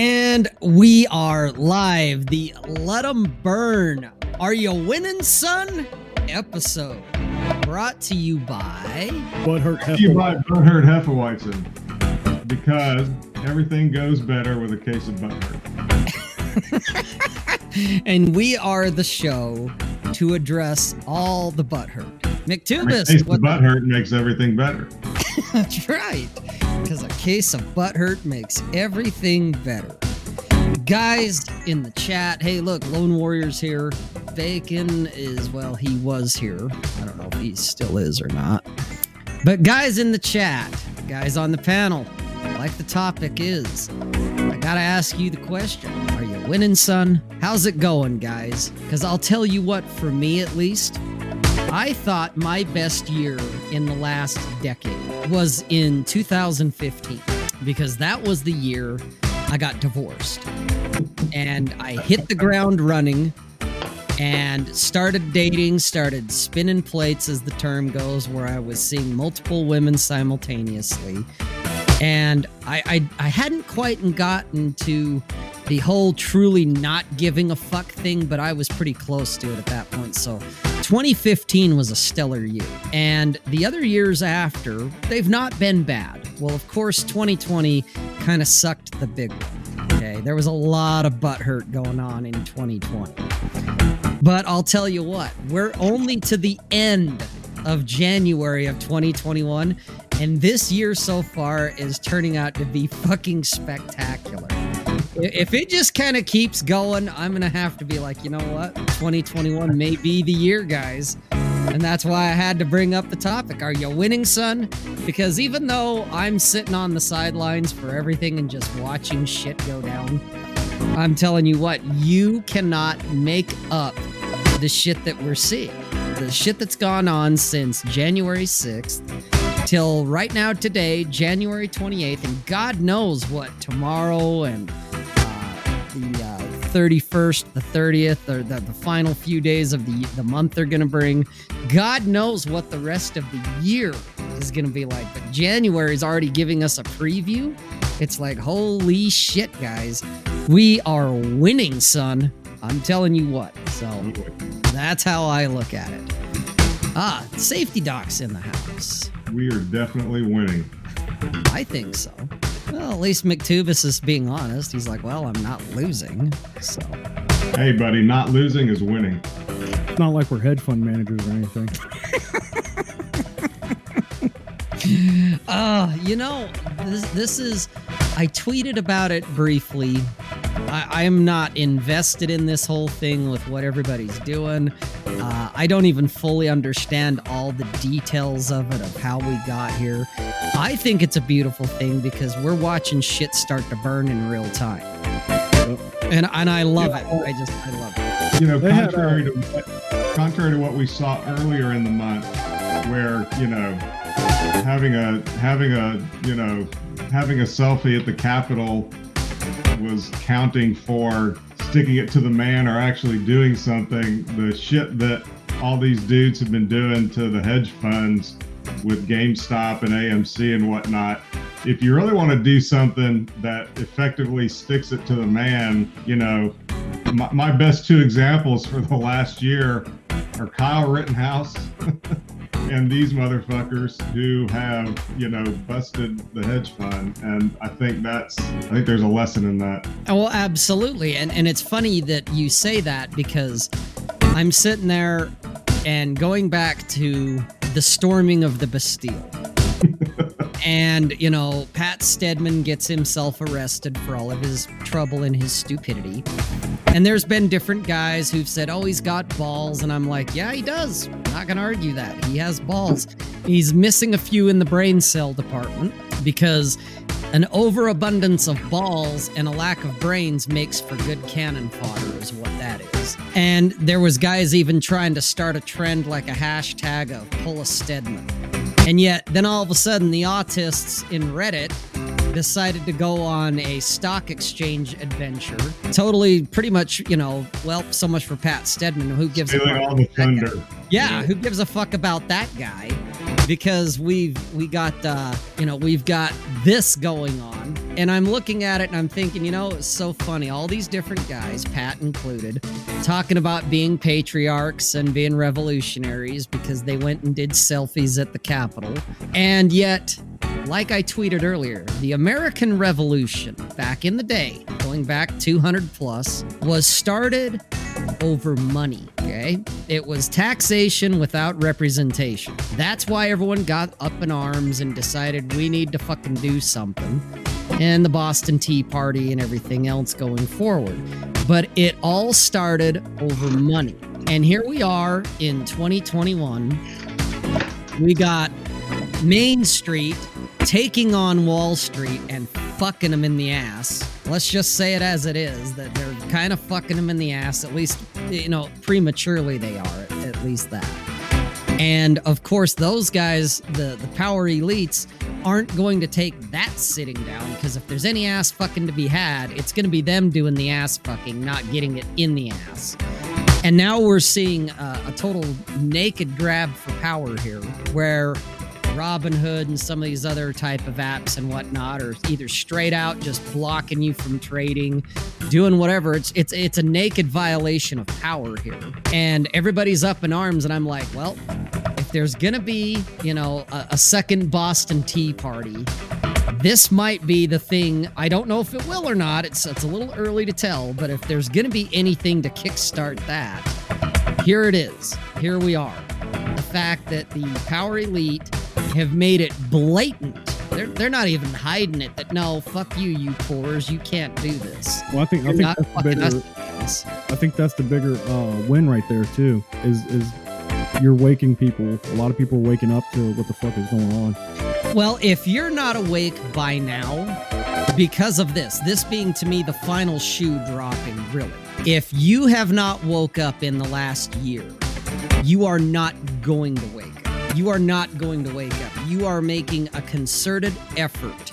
And we are live. The Let 'em Burn. Are you winning, son? Episode brought to you by Butthurt You buy Hefeweizen. Butthurt Hefeweizen because everything goes better with a case of Butthurt. and we are the show to address all the butthurt. A case McTubis, of what Butthurt makes everything better. That's right. Because a case of butthurt makes everything better. Guys in the chat, hey, look, Lone Warrior's here. Bacon is, well, he was here. I don't know if he still is or not. But guys in the chat, guys on the panel, like the topic is, I gotta ask you the question Are you winning, son? How's it going, guys? Because I'll tell you what, for me at least, I thought my best year in the last decade was in 2015 because that was the year I got divorced. And I hit the ground running and started dating, started spinning plates, as the term goes, where I was seeing multiple women simultaneously. And I, I, I hadn't quite gotten to the whole truly not giving a fuck thing, but I was pretty close to it at that point. So 2015 was a stellar year. And the other years after, they've not been bad. Well, of course, 2020 kind of sucked the big one. Okay. There was a lot of butt hurt going on in 2020. But I'll tell you what, we're only to the end of January of 2021. And this year so far is turning out to be fucking spectacular. If it just kind of keeps going, I'm going to have to be like, you know what? 2021 may be the year, guys. And that's why I had to bring up the topic. Are you winning, son? Because even though I'm sitting on the sidelines for everything and just watching shit go down, I'm telling you what, you cannot make up the shit that we're seeing. The shit that's gone on since January 6th till right now, today, January 28th, and God knows what tomorrow and uh, the uh, 31st, the 30th, or the, the final few days of the, the month are going to bring. God knows what the rest of the year is going to be like. But January is already giving us a preview. It's like, holy shit, guys. We are winning, son. I'm telling you what. So that's how I look at it. Ah, safety doc's in the house. We are definitely winning. I think so. Well, at least McTubis is being honest. He's like, well, I'm not losing. So, Hey, buddy, not losing is winning. It's not like we're hedge fund managers or anything. uh, you know, this, this is, I tweeted about it briefly. I, I am not invested in this whole thing with what everybody's doing. Uh, I don't even fully understand all the details of it, of how we got here. I think it's a beautiful thing because we're watching shit start to burn in real time. And, and I love it. I just, I love it. You know, contrary to what, contrary to what we saw earlier in the month, where you know, having a having a you know having a selfie at the Capitol was counting for sticking it to the man or actually doing something. The shit that all these dudes have been doing to the hedge funds with GameStop and AMC and whatnot. If you really want to do something that effectively sticks it to the man, you know, my, my best two examples for the last year are Kyle Rittenhouse and these motherfuckers who have, you know, busted the hedge fund. And I think that's, I think there's a lesson in that. Oh, Well, absolutely. And and it's funny that you say that because I'm sitting there and going back to the storming of the Bastille. And, you know, Pat Stedman gets himself arrested for all of his trouble and his stupidity. And there's been different guys who've said, oh, he's got balls. And I'm like, yeah, he does. Not to argue that. He has balls. He's missing a few in the brain cell department because an overabundance of balls and a lack of brains makes for good cannon fodder, is what that is. And there was guys even trying to start a trend like a hashtag of pull a Stedman. And yet, then all of a sudden, the autists in Reddit decided to go on a stock exchange adventure. Totally, pretty much, you know, well, so much for Pat Stedman. Who gives a fuck all the about that guy? thunder. Yeah, who gives a fuck about that guy? Because we've we got uh, you know we've got this going on, and I'm looking at it and I'm thinking, you know, it's so funny. All these different guys, Pat included, talking about being patriarchs and being revolutionaries because they went and did selfies at the Capitol, and yet like I tweeted earlier, the American Revolution back in the day, going back 200 plus, was started over money. Okay. It was taxation without representation. That's why everyone got up in arms and decided we need to fucking do something. And the Boston Tea Party and everything else going forward. But it all started over money. And here we are in 2021. We got Main Street taking on Wall Street and fucking them in the ass. Let's just say it as it is that they're kind of fucking them in the ass, at least, you know, prematurely they are, at least that. And of course, those guys, the, the power elites, aren't going to take that sitting down because if there's any ass fucking to be had, it's going to be them doing the ass fucking, not getting it in the ass. And now we're seeing uh, a total naked grab for power here where Robinhood and some of these other type of apps and whatnot are either straight out just blocking you from trading, doing whatever. It's it's it's a naked violation of power here, and everybody's up in arms. And I'm like, well, if there's gonna be you know a, a second Boston Tea Party, this might be the thing. I don't know if it will or not. It's it's a little early to tell, but if there's gonna be anything to kickstart that, here it is. Here we are. The fact that the power elite have made it blatant. They're, they're not even hiding it that no, fuck you, you poors, you can't do this. Well, I think You're I think that's the bigger. I think that's the bigger uh, win right there too. Is is you're waking people. A lot of people are waking up to what the fuck is going on. Well, if you're not awake by now, because of this, this being to me the final shoe dropping, really. If you have not woke up in the last year, you are not going to wake. You are not going to wake up. You are making a concerted effort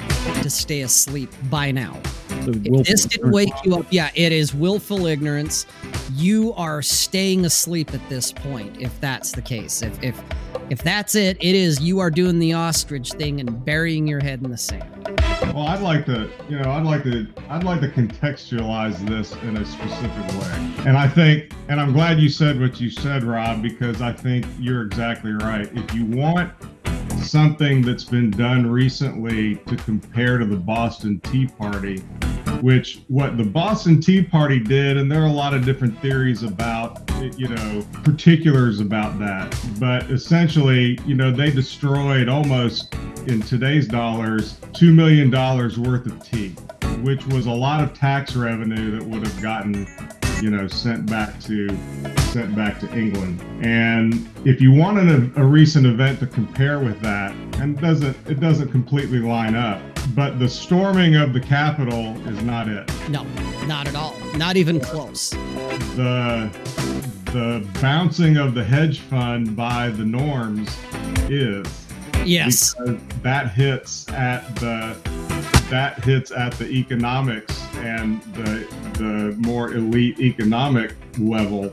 to stay asleep by now. If this didn't wake you up, yeah, it is willful ignorance. You are staying asleep at this point, if that's the case. If if if that's it, it is you are doing the ostrich thing and burying your head in the sand. Well, I'd like to, you know, I'd like to, I'd like to contextualize this in a specific way. And I think, and I'm glad you said what you said, Rob, because I think you're exactly right. If you want something that's been done recently to compare to the Boston Tea Party, which what the Boston Tea Party did, and there are a lot of different theories about, you know, particulars about that. But essentially, you know, they destroyed almost in today's dollars $2 million worth of tea, which was a lot of tax revenue that would have gotten, you know, sent back to sent back to England. And if you wanted a, a recent event to compare with that, and it doesn't it doesn't completely line up, but the storming of the Capitol is not it. No, not at all. Not even close. The the bouncing of the hedge fund by the norms is Yes. because that hits at the that hits at the economics and the the more elite economic level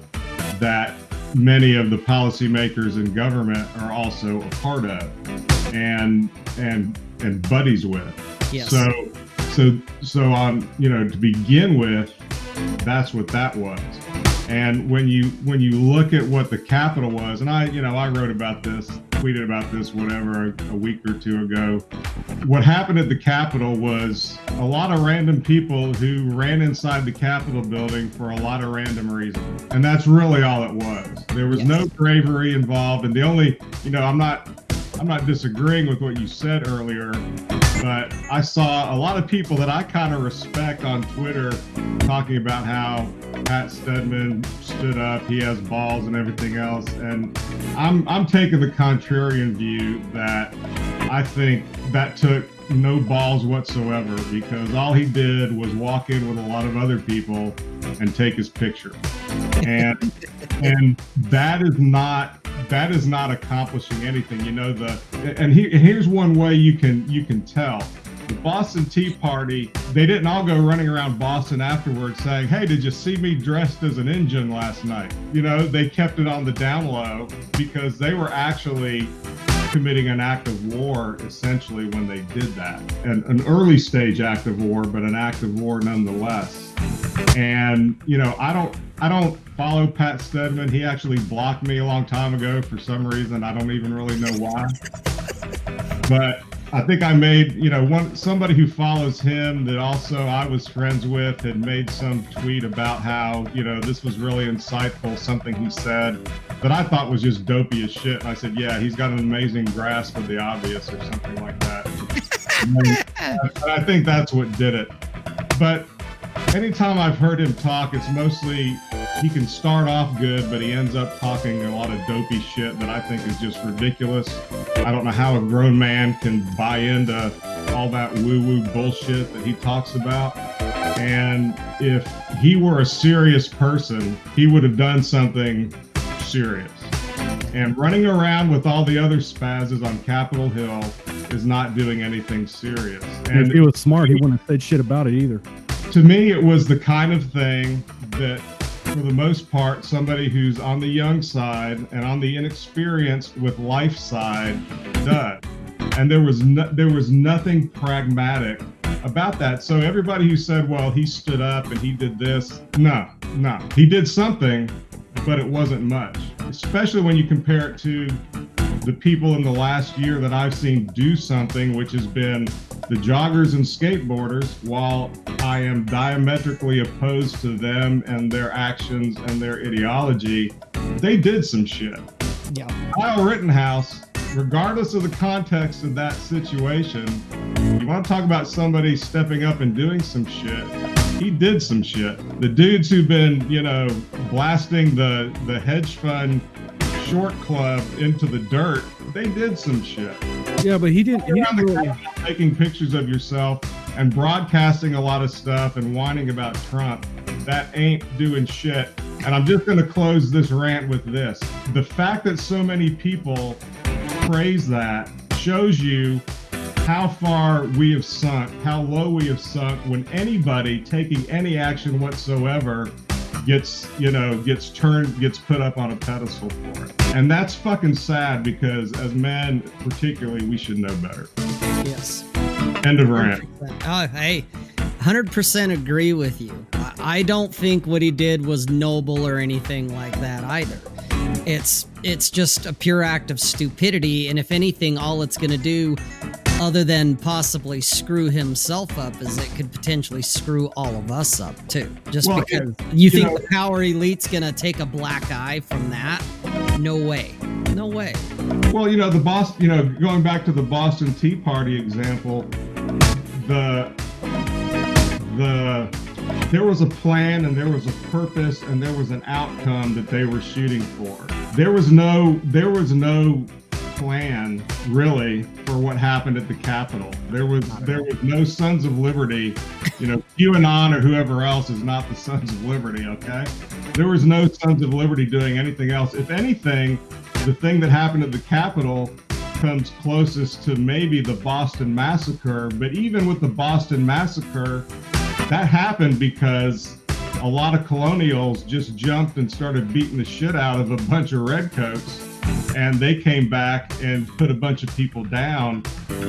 that many of the policymakers in government are also a part of and and and buddies with. Yes. So so so on you know to begin with, that's what that was. And when you when you look at what the capital was, and I you know I wrote about this, tweeted about this, whatever, a, week or two ago. What happened at the Capitol was a lot of random people who ran inside the Capitol building for a lot of random reasons, and that's really all it was. There was Yes. no bravery involved, and the only you know I'm not I'm not disagreeing with what you said earlier, but I saw a lot of people that I kind of respect on Twitter talking about how Pat Stedman stood up, he has balls and everything else, and I'm I'm taking the contrarian view that I think that took no balls whatsoever because all he did was walk in with a lot of other people and take his picture, and and that is not that is not accomplishing anything. You know the and he, here's one way you can you can tell. The Boston Tea Party, they didn't all go running around Boston afterwards saying, Hey, did you see me dressed as an engine last night? You know, they kept it on the down low because they were actually committing an act of war essentially when they did that. And an early stage act of war, but an act of war nonetheless. And you know, I don't I don't follow Pat Stedman. He actually blocked me a long time ago for some reason. I don't even really know why. But I think I made, you know, one somebody who follows him that also I was friends with had made some tweet about how, you know, this was really insightful, something he said that I thought was just dopey as shit. And I said, yeah, he's got an amazing grasp of the obvious or something like that. and I think that's what did it. But anytime I've heard him talk, it's mostly he can start off good, but he ends up talking a lot of dopey shit that I think is just ridiculous. I don't know how a grown man can buy into all that woo woo bullshit that he talks about. And if he were a serious person, he would have done something serious. And running around with all the other spazzes on Capitol Hill is not doing anything serious. And if he was smart, he wouldn't have said shit about it either to me, it was the kind of thing that, for the most part, somebody who's on the young side and on the inexperienced with life side does. And there was no, there was nothing pragmatic about that. So everybody who said, "Well, he stood up and he did this," no, no, he did something, but it wasn't much. Especially when you compare it to the people in the last year that I've seen do something, which has been the joggers and skateboarders, while I am diametrically opposed to them and their actions and their ideology, they did some shit. Yeah. Kyle Rittenhouse, regardless of the context of that situation, you want to talk about somebody stepping up and doing some shit. He did some shit. The dudes who've been, you know, blasting the the hedge fund short club into the dirt, they did some shit. Yeah, but he didn't. He didn't really... taking pictures of yourself and broadcasting a lot of stuff and whining about Trump. That ain't doing shit. And I'm just going to close this rant with this: the fact that so many people praise that shows you how far we have sunk, how low we have sunk when anybody taking any action whatsoever gets you know gets turned gets put up on a pedestal for it. And that's fucking sad because as men particularly we should know better. Yes. End of rant. Oh hey 100% agree with you. I don't think what he did was noble or anything like that either. It's it's just a pure act of stupidity and if anything all it's going to do other than possibly screw himself up, is it could potentially screw all of us up too. Just well, because you, you think know, the power elite's gonna take a black eye from that? No way. No way. Well, you know, the Boston, you know, going back to the Boston Tea Party example, the the there was a plan and there was a purpose and there was an outcome that they were shooting for. There was no there was no plan really for what happened at the Capitol. There was there was no Sons of Liberty. You know, QAnon or whoever else is not the Sons of Liberty. Okay, there was no Sons of Liberty doing anything else. If anything, the thing that happened at the Capitol comes closest to maybe the Boston Massacre. But even with the Boston Massacre, that happened because a lot of colonials just jumped and started beating the shit out of a bunch of redcoats and they came back and put a bunch of people down.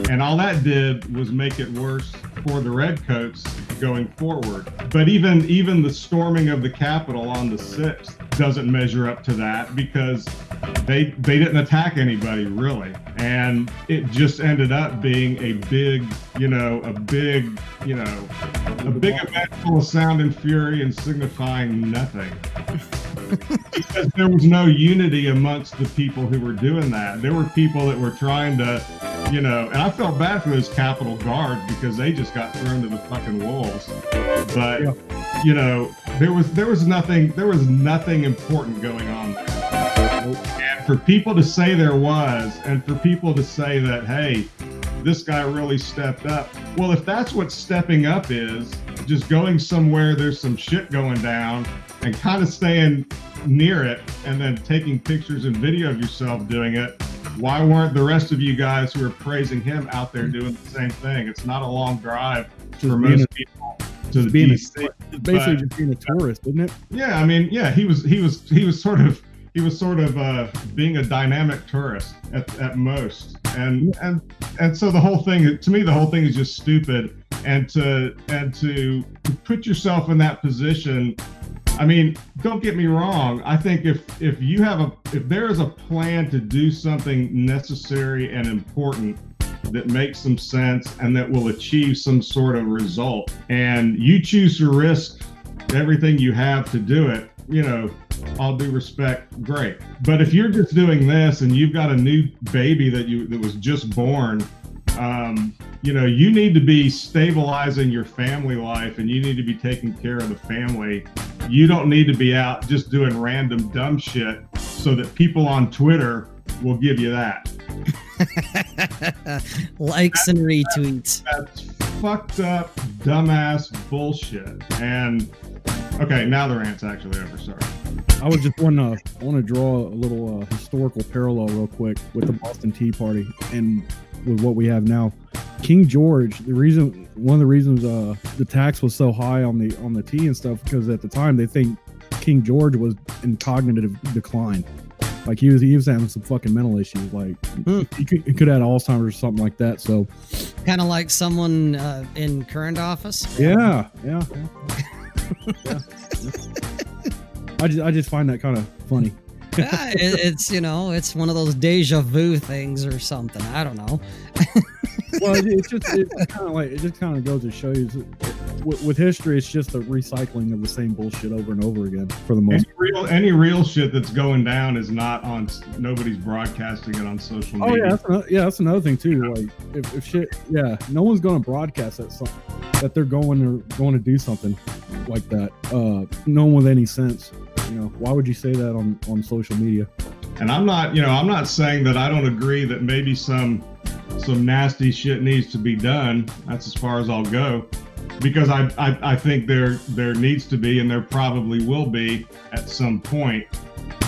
And all that did was make it worse for the redcoats going forward. But even even the storming of the capitol on the 6th doesn't measure up to that because they they didn't attack anybody really. And it just ended up being a big you know a big you know a big event full of sound and fury and signifying nothing because there was no unity amongst the people who were doing that. There were people that were trying to, you know, and I felt bad for those Capitol guards because they just got thrown to the fucking wolves. But yeah. you know, there was there was nothing there was nothing important going on there. And for people to say there was, and for people to say that, hey, this guy really stepped up. Well, if that's what stepping up is, just going somewhere there's some shit going down and kind of staying near it and then taking pictures and video of yourself doing it, why weren't the rest of you guys who are praising him out there doing the same thing? It's not a long drive for most people to the DC. A, it's basically but, just being a tourist, isn't it? Yeah, I mean, yeah, he was he was he was sort of he was sort of uh, being a dynamic tourist at, at most, and and and so the whole thing to me the whole thing is just stupid, and to and to put yourself in that position. I mean, don't get me wrong. I think if if you have a if there is a plan to do something necessary and important that makes some sense and that will achieve some sort of result, and you choose to risk everything you have to do it, you know, all due respect, great. But if you're just doing this and you've got a new baby that you that was just born, um, you know, you need to be stabilizing your family life and you need to be taking care of the family. You don't need to be out just doing random dumb shit so that people on Twitter will give you that. Likes and retweets. That's fucked up, dumbass bullshit. And okay, now the rant's actually over. Sorry. I was just want to want to draw a little uh, historical parallel real quick with the Boston Tea Party and with what we have now. King George, the reason one of the reasons uh, the tax was so high on the on the tea and stuff because at the time they think King George was in cognitive decline. Like he was he was having some fucking mental issues. Like Hmm. he, could, he could have had Alzheimer's or something like that. So Kind of like someone uh, in current office. yeah, yeah. yeah. Yeah. I just I just find that kind of funny. Yeah, it, it's you know, it's one of those deja vu things or something. I don't know. well, it- it's just it's kind of like it just kind of goes to show you with, with history, it's just a recycling of the same bullshit over and over again for the most. Any real, any real shit that's going down is not on. Nobody's broadcasting it on social Oh media. yeah, that's another, yeah, that's another thing too. Like if, if shit, yeah, no one's going to broadcast that something that they're going to going to do something like that. Uh, no one with any sense. You know, why would you say that on on social media? And I'm not, you know, I'm not saying that I don't agree that maybe some some nasty shit needs to be done. That's as far as I'll go, because I I, I think there there needs to be, and there probably will be at some point.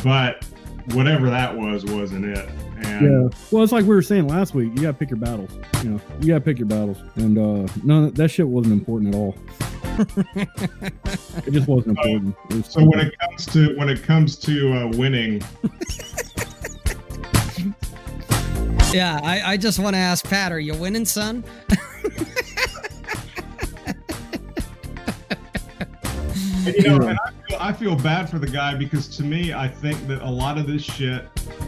But whatever that was, wasn't it? And Yeah. Well, it's like we were saying last week. You got to pick your battles. You know, you got to pick your battles, and uh, no, that shit wasn't important at all. It just wasn't important. It was So when it comes to when it comes to uh, winning, Yeah, I, I just want to ask Pat, are you winning, son? You know, and I feel, I feel bad for the guy because to me, I think that a lot of this shit,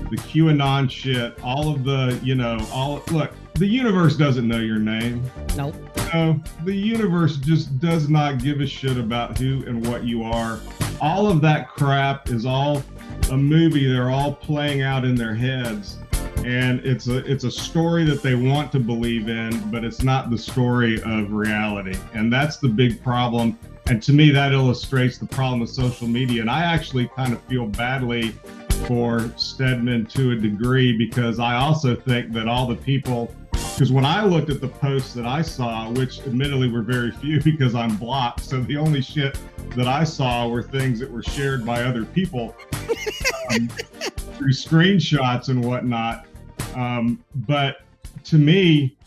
the QAnon shit, all of the, you know, all look, the universe doesn't know your name. Nope. No, the universe just does not give a shit about who and what you are. All of that crap is all a movie they're all playing out in their heads. And it's a it's a story that they want to believe in, but it's not the story of reality. And that's the big problem. And to me, that illustrates the problem with social media. And I actually kind of feel badly for Stedman to a degree because I also think that all the people because when I looked at the posts that I saw, which admittedly were very few because I'm blocked, so the only shit that I saw were things that were shared by other people um, through screenshots and whatnot. Um, but to me,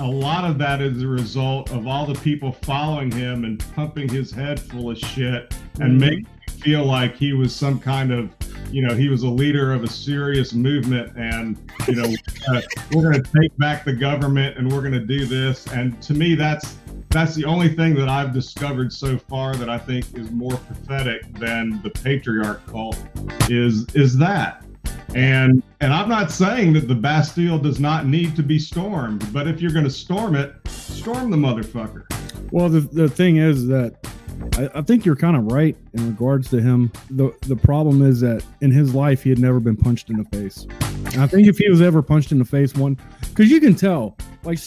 a lot of that is a result of all the people following him and pumping his head full of shit and Mhm. making him feel like he was some kind of you know he was a leader of a serious movement and you know we're going to take back the government and we're going to do this. And to me that's that's the only thing that i've discovered so far that i think is more pathetic than the patriarch cult is is that. And and i'm not saying that the bastille does not need to be stormed but if you're going to storm it storm the motherfucker. Well, the, the thing is that I, I think you're kind of right in regards to him. The the problem is that in his life he had never been punched in the face. And I think if he was ever punched in the face, one because you can tell, like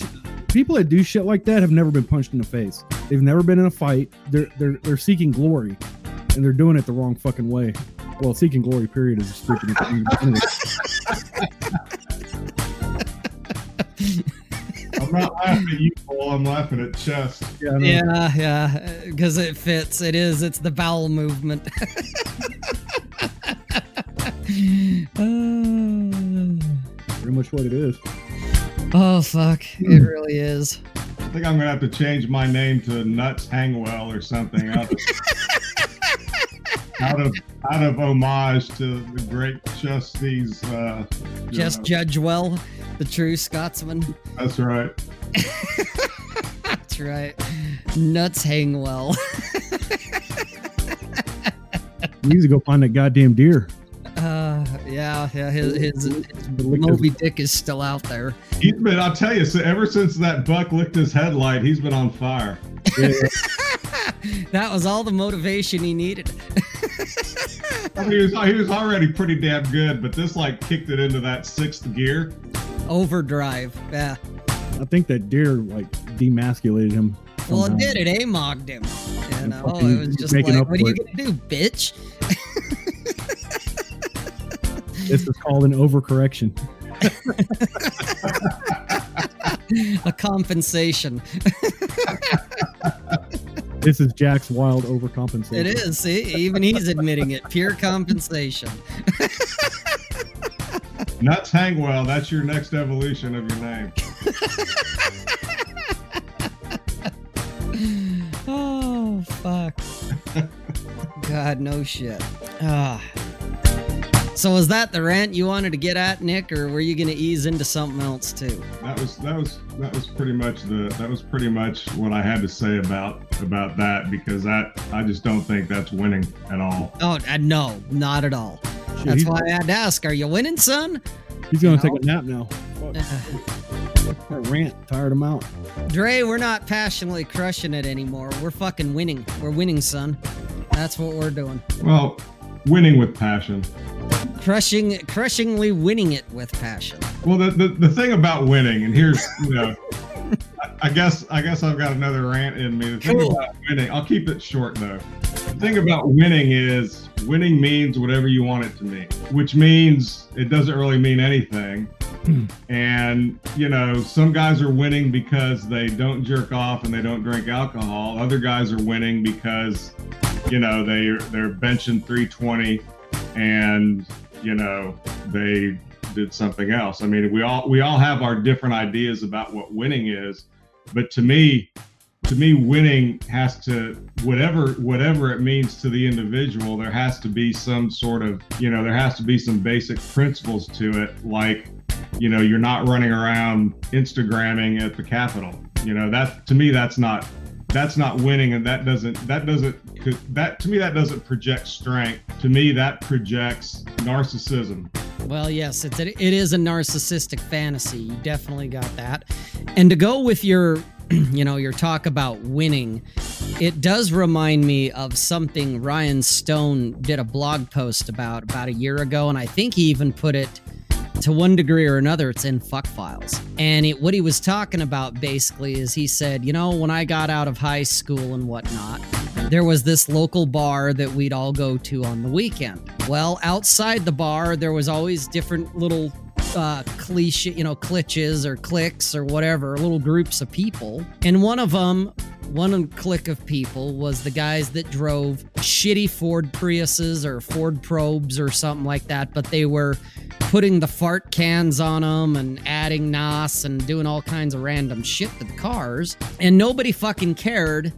people that do shit like that have never been punched in the face. They've never been in a fight. They're they're they're seeking glory, and they're doing it the wrong fucking way. Well, seeking glory period is a stupid. i'm not laughing at you Paul. i'm laughing at chest Yeah, I know. Yeah, yeah, because it fits. It is. It's the bowel movement. pretty much what it is. oh fuck! It hmm. really is. i think i'm going to have to change my name to nuts hangwell or something I'll- out of out of homage to the great Justice. Uh, Just know. judge well, the true Scotsman. That's right. That's right. Nuts hang well. we need to go find that goddamn deer. Uh, yeah, yeah. His, his, his Moby Dick is still out there. He's been. I'll tell you. So ever since that buck licked his headlight, he's been on fire. Yeah, yeah. That was all the motivation he needed. I mean, he was he was already pretty damn good, but this like kicked it into that sixth gear. Overdrive. Yeah. I think that deer like demasculated him. Well, it did. It amogged him. You And know, it was just like, what are you it. gonna do, bitch? This is called an overcorrection. A compensation. This is Jack's wild overcompensation. It is. See, even he's admitting it. Pure compensation. Nuts hang well. That's your next evolution of your name. Oh fuck. God, no shit. Ah. So was that the rant you wanted to get at, Nick, or were you gonna ease into something else too? That was that was that was pretty much the that was pretty much what I had to say about about that because that I just don't think that's winning at all. Oh uh, no, not at all. Shit, That's why I had to ask: Are you winning, son? he's gonna take a nap now. That rant tired him out. Dre, we're not passionately crushing it anymore. We're fucking winning. We're winning, son. That's what we're doing. Well, winning with passion. Crushing, crushingly winning it with passion. Well, the, the, the thing about winning, and here's you know, I, I guess I guess I've got another rant in me. The thing Cool. about winning, I'll keep it short though. The thing about winning is winning means whatever you want it to mean, which means it doesn't really mean anything. And you know, some guys are winning because they don't jerk off and they don't drink alcohol. Other guys are winning because you know they they're benching 320 and you know they did something else. I mean, we all we all have our different ideas about what winning is, but to me, to me, winning has to whatever whatever it means to the individual. There has to be some sort of you know there has to be some basic principles to it, like you know you're not running around Instagramming at the Capitol. You know that to me that's not that's not winning, and that doesn't that doesn't that to me that doesn't project strength. To me that projects narcissism. Well, yes, it's a, it is a narcissistic fantasy. You definitely got that. And to go with your, you know, your talk about winning, it does remind me of something Ryan Stone did a blog post about about a year ago, and I think he even put it to one degree or another. It's in Fuck Files, and it, what he was talking about basically is he said, you know, when I got out of high school and whatnot, there was this local bar that we'd all go to on the weekend. Well, outside the bar, there was always different little uh, cliche, you know, cliches or cliques or whatever, little groups of people. And one of them, one clique of people was the guys that drove shitty Ford Priuses or Ford Probes or something like that, but they were putting the fart cans on them and adding NOS and doing all kinds of random shit to the cars. And nobody fucking cared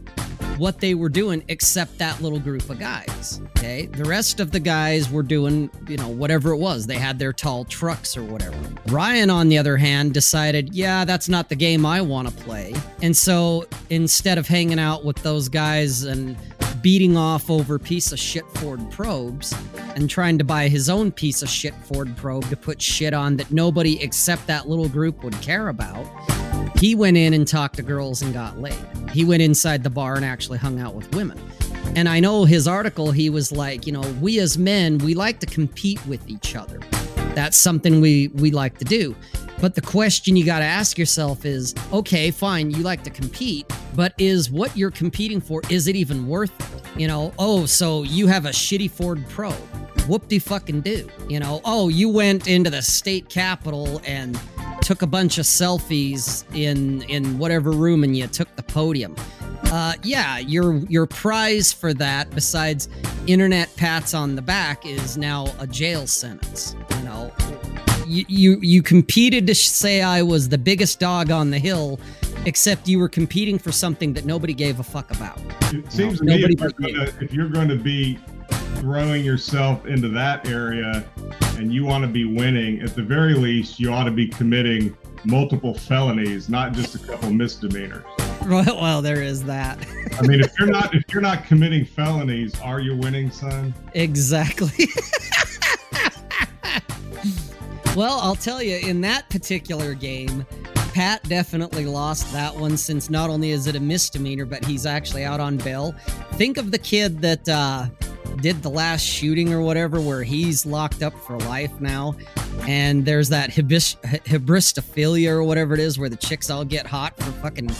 what they were doing except that little group of guys. Okay. The rest of the guys were doing, you know, whatever it was. They had their tall trucks or whatever. Ryan, on the other hand, decided, yeah, that's not the game I want to play. And so instead of hanging out with those guys and beating off over piece of shit Ford probes and trying to buy his own piece of shit Ford probe to put shit on that nobody except that little group would care about, he went in and talked to girls and got laid. He went inside the bar and actually hung out with women. And I know his article, he was like, you know, we as men, we like to compete with each other. That's something we we like to do. But the question you got to ask yourself is, okay, fine, you like to compete, but is what you're competing for is it even worth it? You know, oh, so you have a shitty Ford Pro. Whoop de fucking do. You know, oh, you went into the state capitol and took a bunch of selfies in in whatever room and you took the podium. Uh, yeah, your your prize for that, besides internet pats on the back, is now a jail sentence. You know, you you, you competed to say I was the biggest dog on the hill, except you were competing for something that nobody gave a fuck about. It seems to me nobody if you're, gonna, if you're going to be throwing yourself into that area and you want to be winning, at the very least, you ought to be committing multiple felonies, not just a couple misdemeanors. Well, well, there is that. I mean, if you're not if you're not committing felonies, are you winning, son? Exactly. well, I'll tell you, in that particular game, Pat definitely lost that one since not only is it a misdemeanor, but he's actually out on bail. Think of the kid that uh, did the last shooting or whatever, where he's locked up for life now. And there's that hibis- hybristophilia or whatever it is, where the chicks all get hot for fucking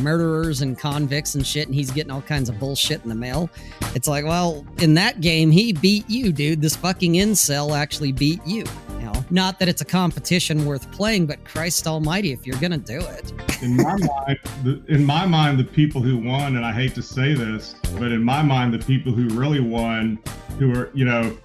murderers and convicts and shit, and he's getting all kinds of bullshit in the mail. It's like, well, in that game, he beat you, dude. This fucking incel actually beat you. You know, not that it's a competition worth playing, but Christ Almighty, if you're gonna do it. In my mind, the, in my mind, the people who won, and I hate to say this, but in my mind, the people who really won, who are, you know,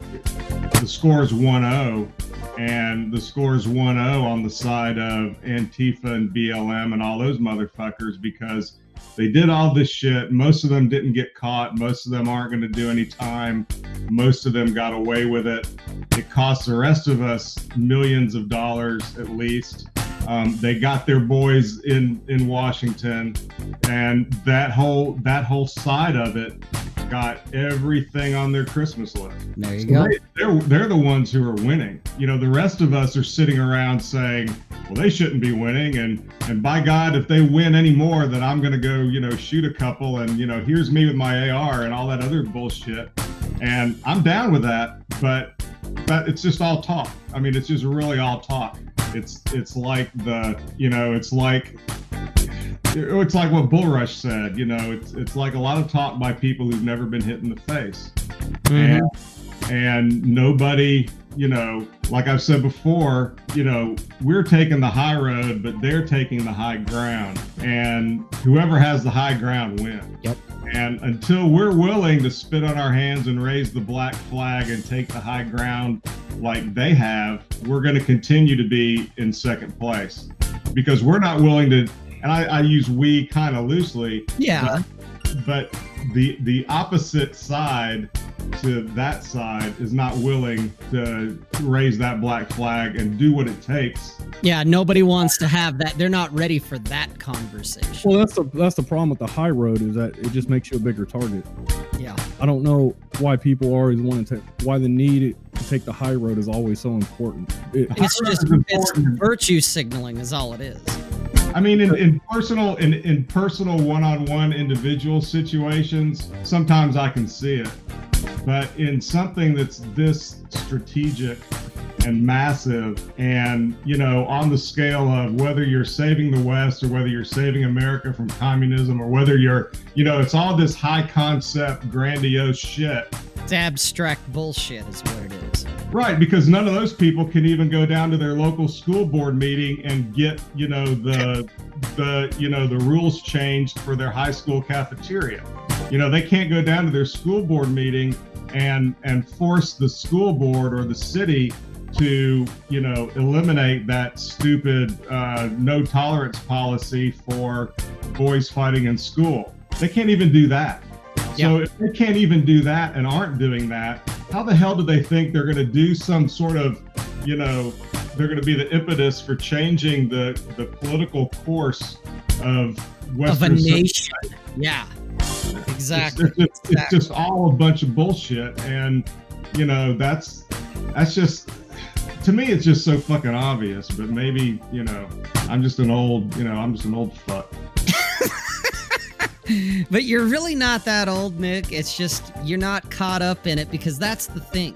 the score is 1-0, and the score is 1-0 on the side of Antifa and BLM and all those motherfuckers because they did all this shit. Most of them didn't get caught. Most of them aren't going to do any time. Most of them got away with it. It cost the rest of us millions of dollars at least. Um, they got their boys in in Washington, and that whole that whole side of it got everything on their Christmas list. There you So go. they, they're they're the ones who are winning. You know, the rest of us are sitting around saying, "Well, they shouldn't be winning," and and by God, if they win any more, then I'm gonna go, you know, shoot a couple, and you know, here's me with my AR and all that other bullshit. And I'm down with that, but but it's just all talk. I mean, it's just really all talk. It's it's like the you know, it's like it's like what Bullrush said. You know, it's it's like a lot of talk by people who've never been hit in the face Mhm. and and nobody you know like i've said before you know we're taking the high road but they're taking the high ground and whoever has the high ground wins Yep. and until we're willing to spit on our hands and raise the black flag and take the high ground like they have we're going to continue to be in second place because we're not willing to and i, I use we kind of loosely Yeah. but the the opposite side to that side is not willing to raise that black flag and do what it takes. Yeah, nobody wants to have that. They're not ready for that conversation. Well, that's the that's the problem with the high road is that it just makes you a bigger target. Yeah. I don't know why people always want to take why the need to take the high road is always so important. It, It's just it's virtue signaling is all it is. I mean, in, in personal in, in personal one-on-one individual situations, sometimes I can see it, but in something that's this strategic and massive, and you know, on the scale of whether you're saving the West or whether you're saving America from communism or whether you're, you know, it's all this high concept, grandiose shit. It's abstract bullshit, is what it is. Right, because none of those people can even go down to their local school board meeting and get, you know, the the you know the rules changed for their high school cafeteria. You know, they can't go down to their school board meeting and and force the school board or the city to, you know, eliminate that stupid uh, no tolerance policy for boys fighting in school. They can't even do that. So if they can't even do that and aren't doing that, how the hell do they think they're going to do some sort of, you know, they're going to be the impetus for changing the the political course of Of a Western nation. Yeah. It's, Exactly. it's, it's, it's just all a bunch of bullshit, and you know that's that's just to me it's just so fucking obvious. But maybe you know I'm just an old you know I'm just an old fuck. But you're really not that old, Nick. It's just you're not caught up in it because that's the thing.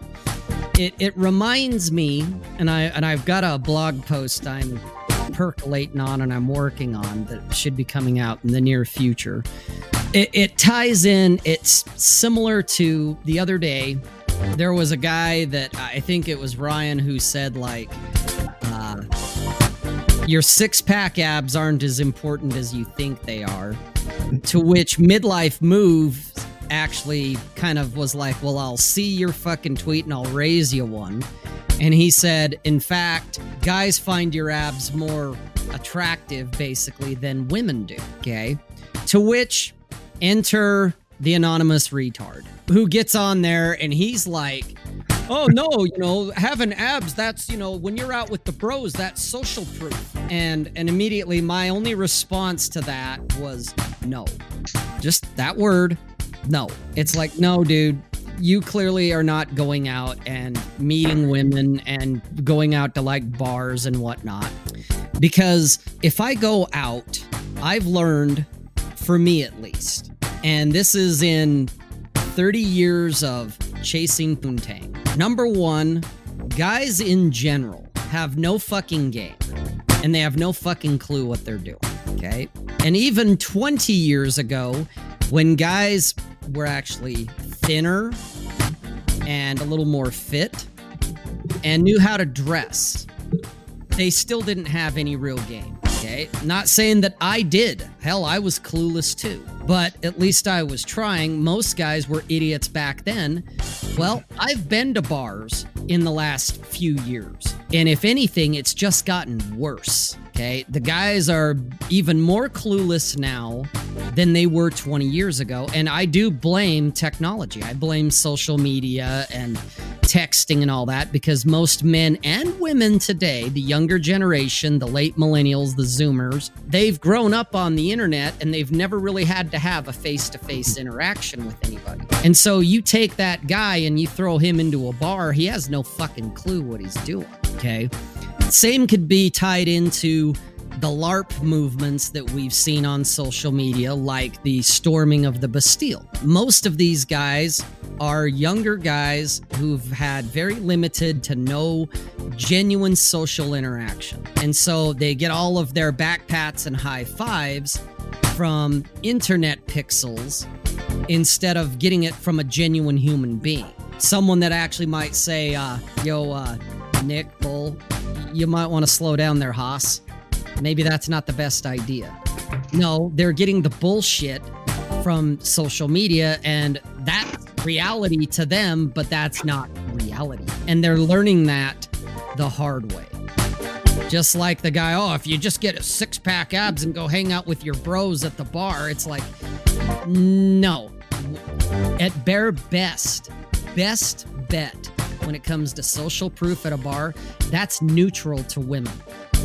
It it reminds me, and I and I've got a blog post I'm percolating on and I'm working on that should be coming out in the near future. It, it ties in. It's similar to the other day. There was a guy that I think it was Ryan who said like, uh, "Your six pack abs aren't as important as you think they are." to which midlife move actually kind of was like well i'll see your fucking tweet and i'll raise you one. And he said in fact guys find your abs more attractive basically than women do okay to which enter the anonymous retard, who gets on there and he's like, oh no, you know, having abs, that's, you know, when you're out with the bros, that's social proof. And and immediately my only response to that was no. Just that word, no. It's like, no, dude, you clearly are not going out and meeting women and going out to like bars and whatnot. Because if I go out, I've learned, for me at least, and this is in 30 years of chasing poontang. Number one, guys in general have no fucking game and they have no fucking clue what they're doing. Okay. And even 20 years ago, when guys were actually thinner and a little more fit and knew how to dress, they still didn't have any real game. Okay. Not saying that I did. Hell, I was clueless too. But at least I was trying. Most guys were idiots back then. Well, I've been to bars in the last few years. And if anything, it's just gotten worse. Okay. The guys are even more clueless now than they were 20 years ago. And I do blame technology. I blame social media and texting and all that because most men and women today, the younger generation, the late millennials, the Zoomers, they've grown up on the internet and they've never really had to have a face to face interaction with anybody. And so you take that guy and you throw him into a bar, he has no fucking clue what he's doing. Okay. Same could be tied into the LARP movements that we've seen on social media, like the storming of the Bastille. Most of these guys are younger guys who've had very limited to no genuine social interaction. And so they get all of their backpats and high fives from internet pixels instead of getting it from a genuine human being. Someone that actually might say, uh, yo, uh, Nick, Bull, you might want to slow down there, Hoss. Maybe that's not the best idea. No, they're getting the bullshit from social media, and that's reality to them, but that's not reality. And they're learning that the hard way. Just like the guy, oh, if you just get a six pack abs and go hang out with your bros at the bar, it's like, no. At bare best, best bet when it comes to social proof at a bar, that's neutral to women.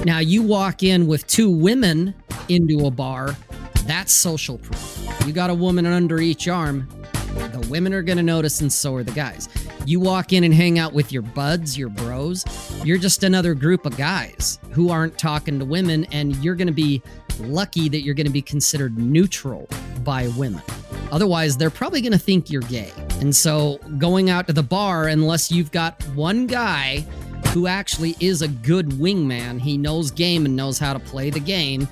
Now, you walk in with two women into a bar, that's social proof. You got a woman under each arm, the women are going to notice, and so are the guys. You walk in and hang out with your buds, your bros, you're just another group of guys who aren't talking to women, and you're going to be lucky that you're going to be considered neutral by women. Otherwise, they're probably going to think you're gay. And so, going out to the bar, unless you've got one guy who actually is a good wingman, he knows game and knows how to play the game,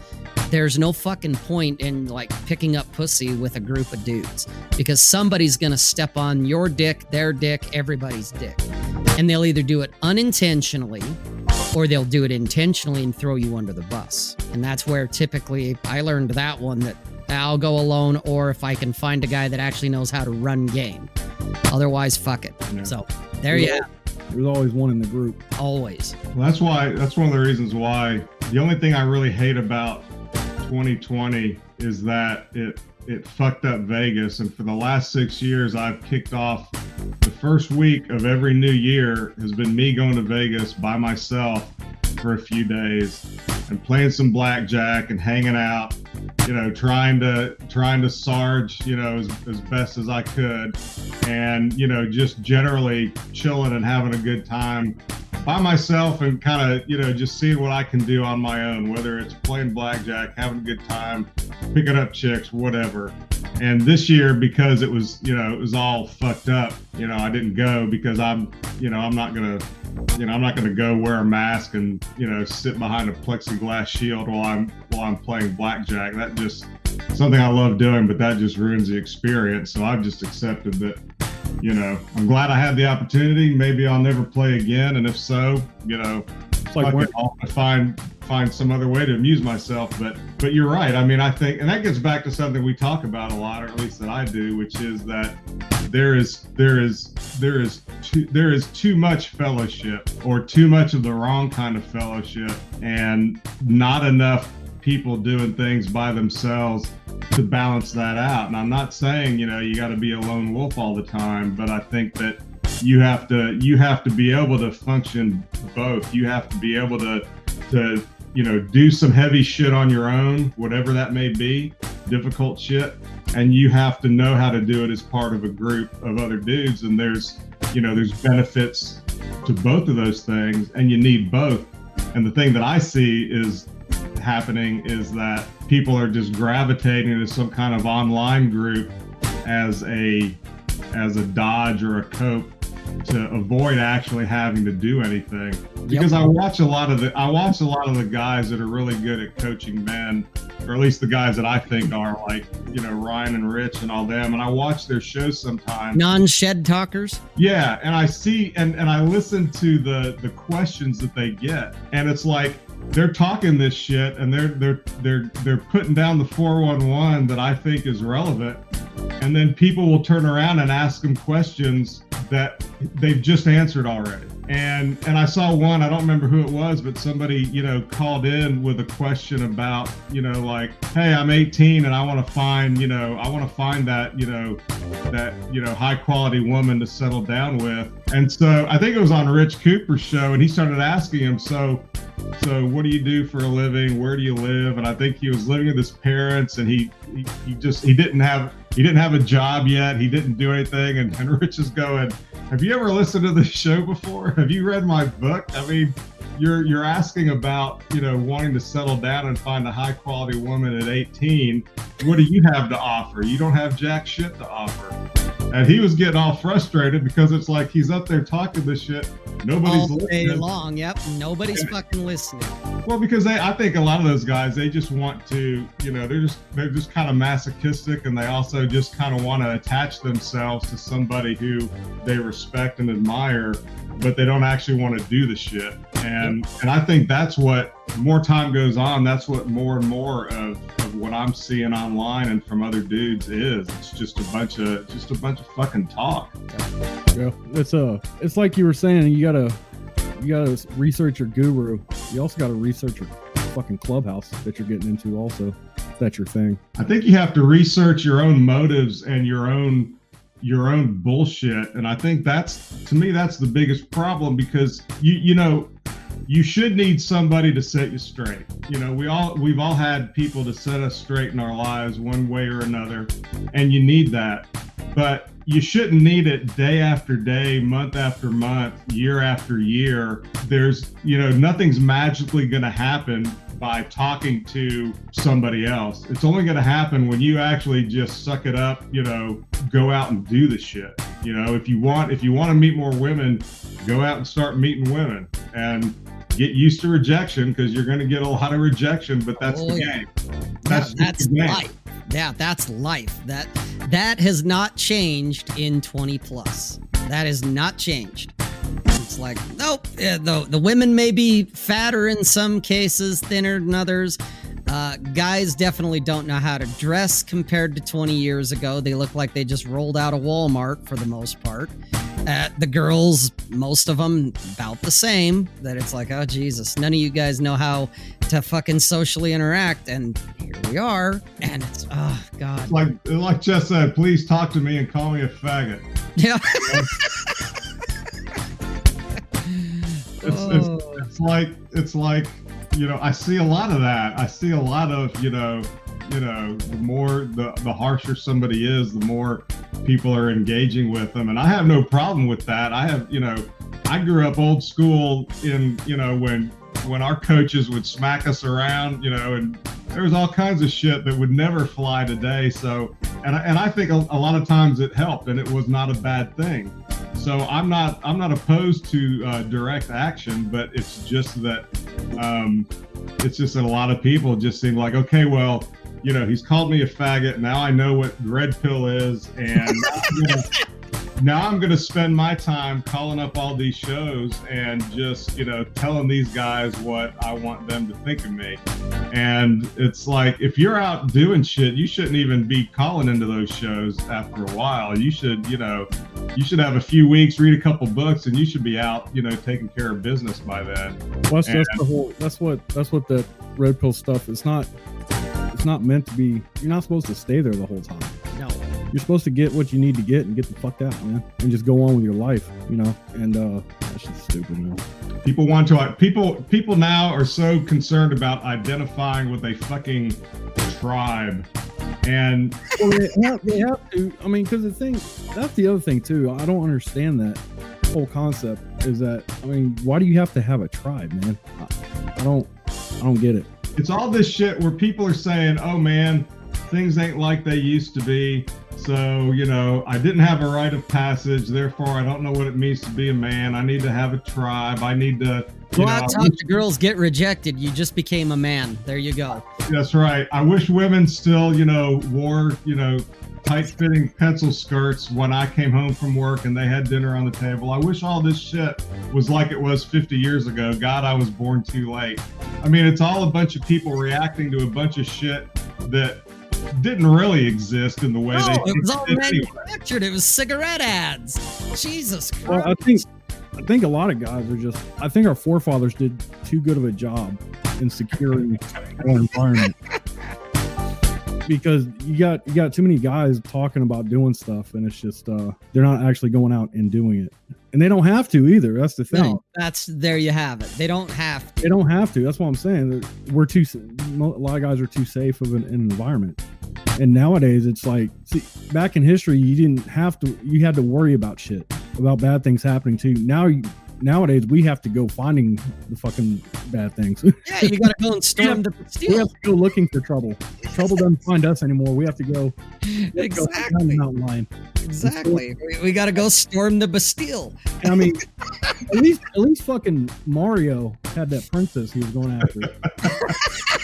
there's no fucking point in like picking up pussy with a group of dudes because somebody's gonna step on your dick, their dick, everybody's dick. And they'll either do it unintentionally or they'll do it intentionally and throw you under the bus. And that's where typically I learned that one that I'll go alone or if I can find a guy that actually knows how to run game. Otherwise, fuck it. Yeah. So there you have. There's always one in the group. Always. Well, that's why. That's one of the reasons why. The only thing I really hate about 2020 is that it it fucked up Vegas, and for the last six years, I've kicked off the first week of every new year has been me going to Vegas by myself for a few days and playing some blackjack and hanging out you know trying to trying to sarge you know as, as best as i could. And you know just generally chilling and having a good time by myself and kind of you know just seeing what i can do on my own whether it's playing blackjack having a good time picking up chicks whatever. And this year because it was you know it was all fucked up you know i didn't go because i'm you know i'm not gonna you know i'm not gonna go wear a mask and you know sit behind a plexiglass shield while i'm while i'm playing blackjack. That just something i love doing but that just ruins the experience. So i've just accepted that you know i'm glad i had the opportunity. Maybe i'll never play again. And if so you know like fuck when, it, I'll find find some other way to amuse myself. But but you're right. I mean, I think, and that gets back to something we talk about a lot, or at least that I do, which is that there is there is there is too, there is too much fellowship, or too much of the wrong kind of fellowship, and not enough people doing things by themselves to balance that out. And I'm not saying, you know, you got to be a lone wolf all the time, but I think that you have to you have to be able to function both. You have to be able to to you know do some heavy shit on your own, whatever that may be, difficult shit, and you have to know how to do it as part of a group of other dudes. And there's you know there's benefits to both of those things, and you need both. And the thing that I see is happening is that people are just gravitating to some kind of online group as a as a dodge or a cope to avoid actually having to do anything. Because yep. I watch a lot of the I watch a lot of the guys that are really good at coaching men or at least the guys that I think are like you know Ryan and Rich and all them. And I watch their shows sometimes. Non-shed talkers? Yeah and I see and and I listen to the the questions that they get. And it's like they're talking this shit and they're they're they're they're putting down the 411 that I think is relevant and then people will turn around and ask them questions that they've just answered already. And and I saw one, I don't remember who it was, but somebody, you know, called in with a question about, you know, like, hey, I'm 18 and I want to find, you know, I want to find that, you know, that, you know, high quality woman to settle down with. And so I think it was on Rich Cooper's show and he started asking him, so so what do you do for a living? Where do you live? And I think he was living with his parents and he he, he just he didn't have he didn't have a job yet. He didn't do anything. And, and Rich is going, Have you ever listened to this show before? Have you read my book? I mean, you're you're asking about, you know, wanting to settle down and find a high quality woman at 18. What do you have to offer? You don't have jack shit to offer. And he was getting all frustrated because it's like he's up there talking this shit. Nobody's all day listening. long. Yep. Nobody's fucking listening. Well, because they, I think a lot of those guys, they just want to, you know, they're just they're just kind of masochistic, and they also just kind of want to attach themselves to somebody who they respect and admire, but they don't actually want to do the shit. And and I think that's what more time goes on, that's what more and more of, of what I'm seeing online and from other dudes is. It's just a bunch of just a bunch of fucking talk. Yeah, it's uh, it's like you were saying. You gotta you gotta research your guru. You also gotta research your fucking clubhouse that you're getting into. Also, that's your thing. I think you have to research your own motives and your own your own bullshit and i think that's to me that's the biggest problem because you you know you should need somebody to set you straight. You know, we all we've all had people to set us straight in our lives one way or another, and you need that. But you shouldn't need it day after day, month after month, year after year. There's, you know, nothing's magically going to happen by talking to somebody else. It's only going to happen when you actually just suck it up, you know, go out and do the shit. You know, if you want if you want to meet more women, go out and start meeting women. And get used to rejection because you're going to get a lot of rejection, but that's oh, the game. That's, yeah, that's game. life. Yeah, that's life. That that has not changed in 20 plus. That has not changed. It's like, nope. Yeah, the, the women may be fatter in some cases, thinner than others. Uh, guys definitely don't know how to dress compared to 20 years ago. They look like they just rolled out of Walmart for the most part. Uh, the girls, most of them, about the same. That it's like, oh Jesus, none of you guys know how to fucking socially interact, and here we are. And it's, oh God. Like, like Jess said, please talk to me and call me a faggot. Yeah. it's, it's, oh. it's like it's like you know, I see a lot of that. I see a lot of, you know, you know, the more the the harsher somebody is, the more people are engaging with them, and I have no problem with that. I have, you know, I grew up old school in, you know, when when our coaches would smack us around, you know, and there was all kinds of shit that would never fly today. So, and I, and I think a, a lot of times it helped, and it was not a bad thing. So I'm not I'm not opposed to uh, direct action, but it's just that um, it's just that a lot of people just seem like okay, well, you know, he's called me a faggot. Now I know what red pill is, and now I'm going to spend my time calling up all these shows and just, you know, telling these guys what I want them to think of me. And it's like, if you're out doing shit, you shouldn't even be calling into those shows after a while. You should, you know, you should have a few weeks, read a couple books, and you should be out, you know, taking care of business by then. Plus, and, that's the whole, that's what, that's what the, red pill stuff, is not it's not meant to be. You're not supposed to stay there the whole time. You're supposed to get what you need to get and get the fuck out, man, and just go on with your life, you know. And uh, that's just stupid, man. People want to people people now are so concerned about identifying with a fucking tribe. And well, they have, they have to. I mean, because the thing that's the other thing too. I don't understand that whole concept. Is that I mean, why do you have to have a tribe, man? I, I don't. I don't get it. It's all this shit where people are saying, "Oh man, things ain't like they used to be." So, you know, I didn't have a rite of passage, therefore I don't know what it means to be a man. I need to have a tribe. I need to go out talk to girls, get rejected. You just became a man. There you go. That's right. I wish women still, you know, wore, you know, tight fitting pencil skirts when I came home from work and they had dinner on the table. I wish all this shit was like it was 50 years ago. God, I was born too late. I mean, it's all a bunch of people reacting to a bunch of shit that didn't really exist in the way no, they. it was all manufactured. Anyway. It was cigarette ads. Jesus Christ. Well, I think I think a lot of guys are just. I think our forefathers did too good of a job in securing our environment. because you got you got too many guys talking about doing stuff and it's just uh they're not actually going out and doing it and they don't have to either that's the thing no, that's there you have it they don't have to. they don't have to that's what i'm saying we're too a lot of guys are too safe of an, an environment and nowadays it's like see back in history you didn't have to you had to worry about shit about bad things happening to you now you nowadays we have to go finding the fucking bad things. Yeah, you gotta go and storm the Bastille. We have to go looking for trouble. Trouble doesn't find us anymore. We have to go exactly go line. Exactly. We, we gotta go storm the Bastille. I mean, at least at least fucking Mario had that princess he was going after.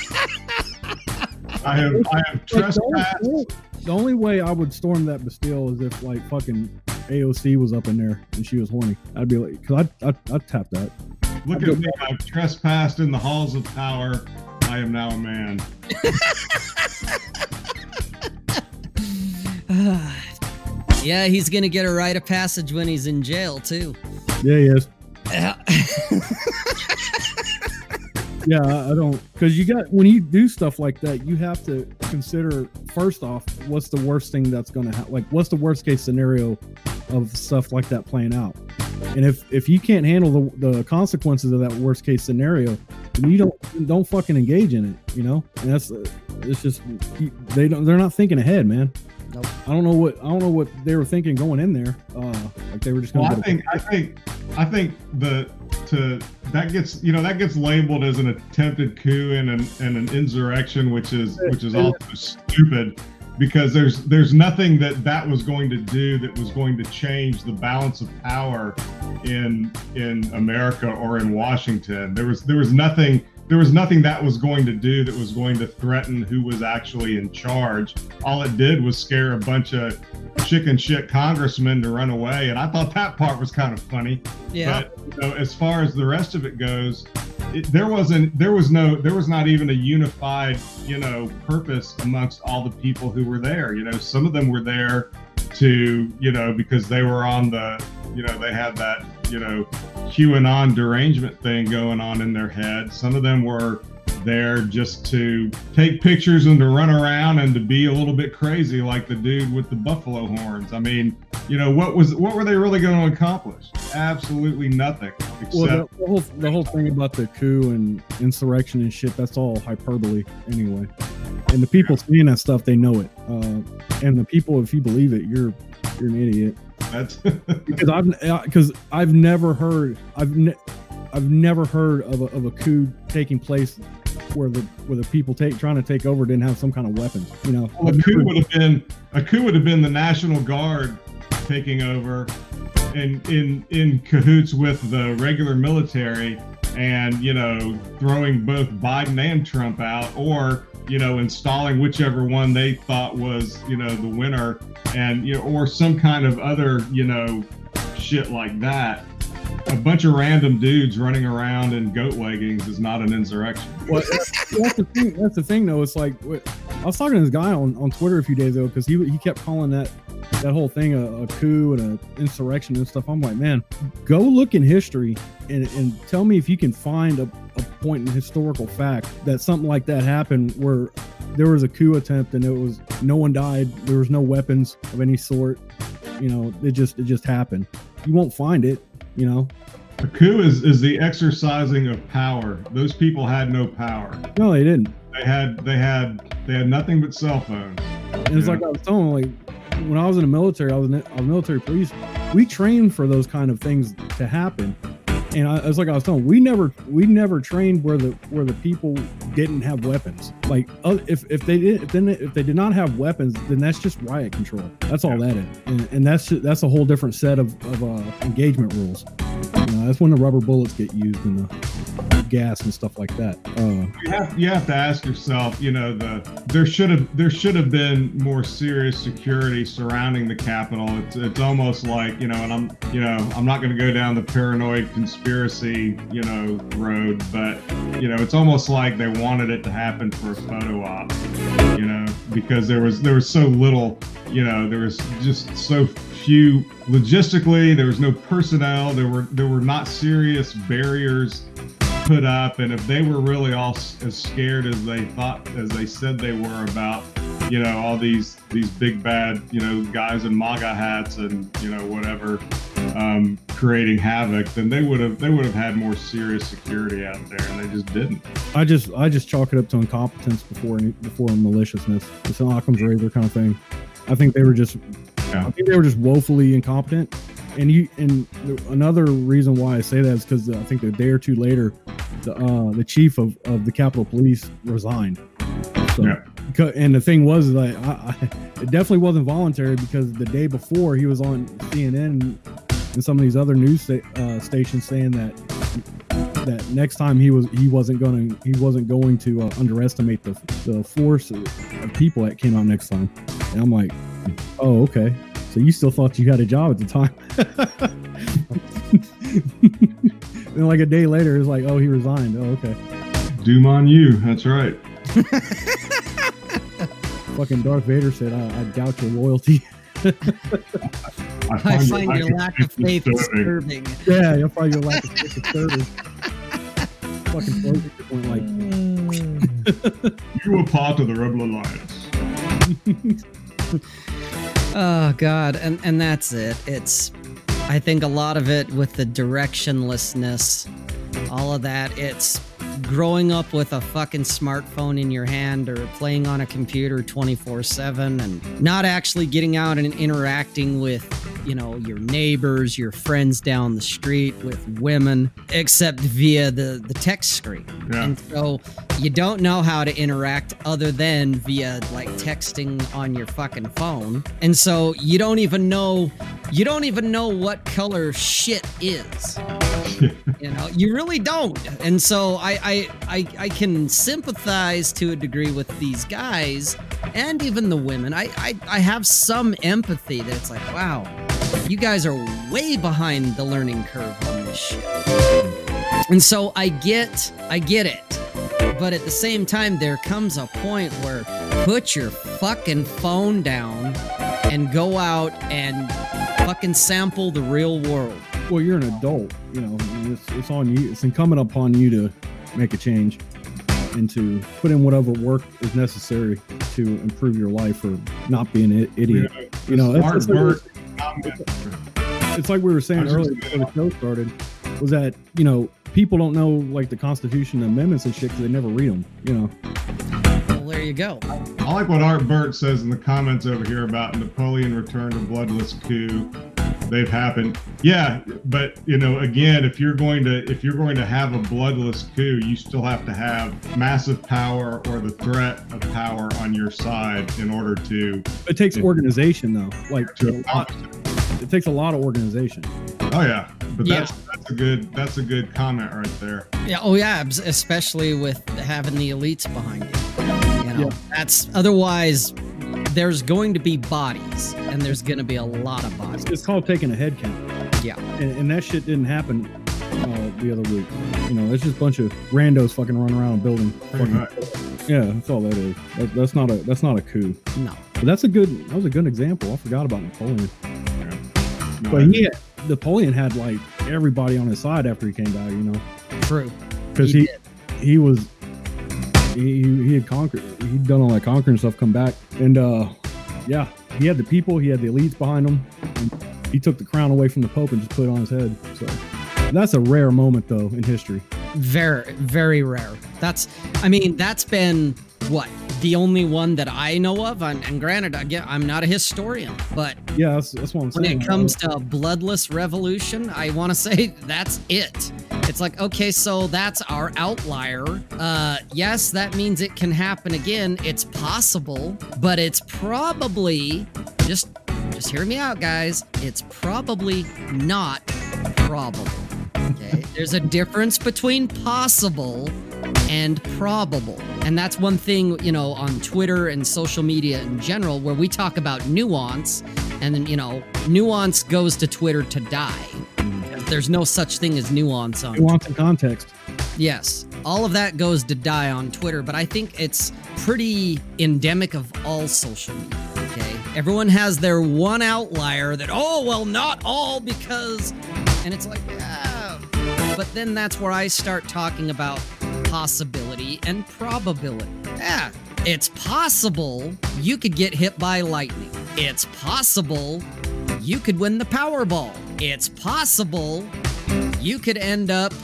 I have I have trespassed. The only way I would storm that Bastille is if like fucking AOC was up in there and she was horny. I'd be like, cause I'd, I'd, I'd tap that. Look I'd at me. I've trespassed in the halls of power. I am now a man. yeah, he's gonna get a rite of passage when he's in jail too. Yeah, he is. Yeah. I don't because you got when you do stuff like that, you have to consider first off what's the worst thing that's going to happen. Like, what's the worst case scenario of stuff like that playing out? And if if you can't handle the, the consequences of that worst case scenario, you don't don't fucking engage in it. You know, and that's it's just they don't they're not thinking ahead, man. Nope. I don't know what I don't know what they were thinking going in there. Uh, like they were just. Well, I think I think I think the to that gets you know that gets labeled as an attempted coup and an and an insurrection, which is which is also stupid because there's there's nothing that that was going to do that was going to change the balance of power in in America or in Washington. There was there was nothing there was nothing that was going to do that was going to threaten who was actually in charge. All it did was scare a bunch of chicken shit congressmen to run away, and I thought that part was kind of funny. Yeah. But you know, as far as the rest of it goes, it, there wasn't, there was no, there was not even a unified, you know, purpose amongst all the people who were there. You know, some of them were there to, you know, because they were on the, you know, they had that you know, QAnon derangement thing going on in their head. Some of them were there just to take pictures and to run around and to be a little bit crazy like the dude with the buffalo horns. I mean, you know, what was what were they really going to accomplish? Absolutely nothing. Except well, the, the, whole the whole thing about the coup and insurrection and shit, that's all hyperbole anyway. And the people seeing that stuff, they know it. Uh, and the people, if you believe it, you're you're an idiot. That's because I've because uh, I've never heard I've ne- I've never heard of a, of a coup taking place where the where the people take trying to take over didn't have some kind of weapons. You know, well, a coup would have been a coup would have been the National Guard taking over in in in cahoots with the regular military and you know throwing both Biden and Trump out or you know, installing whichever one they thought was, you know, the winner and, you know, or some kind of other, you know, shit like that. A bunch of random dudes running around in goat leggings is not an insurrection. Well, that's, the thing. That's the thing, though. It's like I was talking to this guy on, on Twitter a few days ago because he he kept calling that that whole thing a, a coup and an insurrection and stuff. I'm like, man, go look in history and, and tell me if you can find a, a point in historical fact that something like that happened where there was a coup attempt and it was no one died there was no weapons of any sort you know it just it just happened you won't find it you know A coup is, is the exercising of power. Those people had no power. no they didn't They had they had they had nothing but cell phones. and it's Yeah. like i was telling like when i was in the military i was in I was military police we trained for those kind of things to happen and I, it's like I was telling, we never, we never trained where the where the people didn't have weapons. Like, uh, if if they did, if then if they did not have weapons, then that's just riot control. That's all that is, and, and that's that's a whole different set of, of uh, engagement rules. You know, that's when the rubber bullets get used and the gas and stuff like that. Uh, You have you have to ask yourself, you know, the there should have there should have been more serious security surrounding the Capitol. It's it's almost like you know, and I'm you know I'm not going to go down the paranoid conspiracy you know road, but you know it's almost like they wanted it to happen for a photo op, you know, because there was there was so little, you know, there was just so few logistically. There was no personnel. There were there were not serious barriers put up and if they were really all s- as scared as they thought as they said they were about you know all these these big bad you know guys in maga hats and you know whatever um, creating havoc then they would have they would have had more serious security out there and they just didn't I just I just chalk it up to incompetence before any, before maliciousness. It's an Occam's razor kind of thing. I think they were just Yeah. I think they were just woefully incompetent. And you and another reason why I say that is because I think a day or two later, the uh, the chief of, of the Capitol Police resigned. So, Yeah. and the thing was like I, I, it definitely wasn't voluntary because the day before he was on CNN and some of these other news sta- uh, stations saying that that next time he was he wasn't going to he wasn't going to uh, underestimate the the force of, of people that came out next time and i'm like oh okay so you still thought you had a job at the time. And like a day later it's like oh he resigned. Oh okay. Doom on you. That's right. Fucking darth vader said i, I doubt your loyalty. I find your lack of faith disturbing. disturbing. yeah you'll find your lack of faith disturbing. Fucking Floyd just like hmm. you were part of the rebel alliance Oh God, and and that's it. It's, I think a lot of it with the directionlessness, all of that. It's growing up with a fucking smartphone in your hand or playing on a computer 24/7 and not actually getting out and interacting with, you know, your neighbors, your friends down the street, with women, except via the the text screen. yeah And so you don't know how to interact other than via like texting on your fucking phone. And so you don't even know you don't even know what color shit is. You know, you really don't. And so I I I, I can sympathize to a degree with these guys and even the women. I, I I have some empathy that it's like, wow, you guys are way behind the learning curve on this shit. And so I get I get it. But at the same time there comes a point where put your fucking phone down and go out and fucking sample the real world. well you're an adult you know it's, it's on you it's incumbent upon you to make a change and to put in whatever work is necessary to improve your life or not be an i- idiot you know Smart it's, it's, like, work. comment. it's like we were saying I was just earlier before the show started was that you know people don't know like the constitution amendments and shit because they never read them you know Well, there you go. I like what Art Burt says in the comments over here about Napoleon returned a bloodless coup. They've happened. Yeah, but you know, again, if you're going to if you're going to have a bloodless coup, you still have to have massive power or the threat of power on your side in order to it takes organization though like to a accomplish it. It takes a lot of organization Oh yeah, but Yeah. that's that's a good that's a good comment right there. Yeah, oh yeah, especially with having the elites behind you. You know, Yeah. that's otherwise there's going to be bodies and there's going to be a lot of bodies. it's called taking a head count Yeah. and, and that shit didn't happen uh, the other week you know it's just a bunch of randos fucking running around a building fucking- much. yeah that's all that is that, that's not a that's not a coup No. but that's a good that was a good example i forgot about napoleon No, but he had, napoleon had like everybody on his side after he came back you know? True. because He he he was he, he had conquered he'd done all that conquering stuff come back and uh yeah he had the people he had the elites behind him and he took the crown away from the pope and just put it on his head so. That's a rare moment though in history. Very very rare. That's i mean that's been what the only one that I know of. And, and granted, again, I'm not a historian, but yeah, that's, that's what I'm when saying. When it comes to bloodless revolution, I want to say that's it. It's like, okay, so that's our outlier. Uh, yes, that means it can happen again. It's possible, but it's probably just just hear me out, guys. It's probably not probable. Okay, there's a difference between possible and probable. And that's one thing, you know, on Twitter and social media in general, where we talk about nuance, and then, you know, nuance goes to Twitter to die. There's no such thing as nuance on nuance and context. Yes, all of that goes to die on Twitter, but I think it's pretty endemic of all social media. Okay, everyone has their one outlier that, oh well, not all because, and it's like, yeah. But then that's where I start talking about possibility and probability. Yeah, it's possible you could get hit by lightning. It's possible you could win the Powerball. It's possible you could end up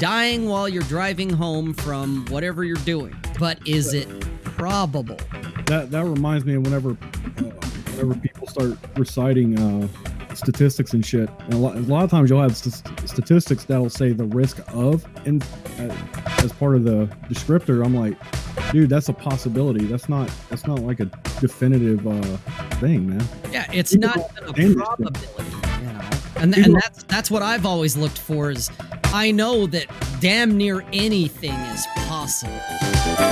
dying while you're driving home from whatever you're doing. But is it probable? That that reminds me of whenever uh, whenever people start reciting uh, statistics and shit. And a lot, a lot of times you'll have st- statistics that'll say the risk of, and uh, as part of the descriptor, I'm like, dude, that's a possibility. That's not that's not like a definitive uh, thing, man. Yeah, it's People not a probability. You know? And, and that's that's what I've always looked for is I know that damn near anything is possible.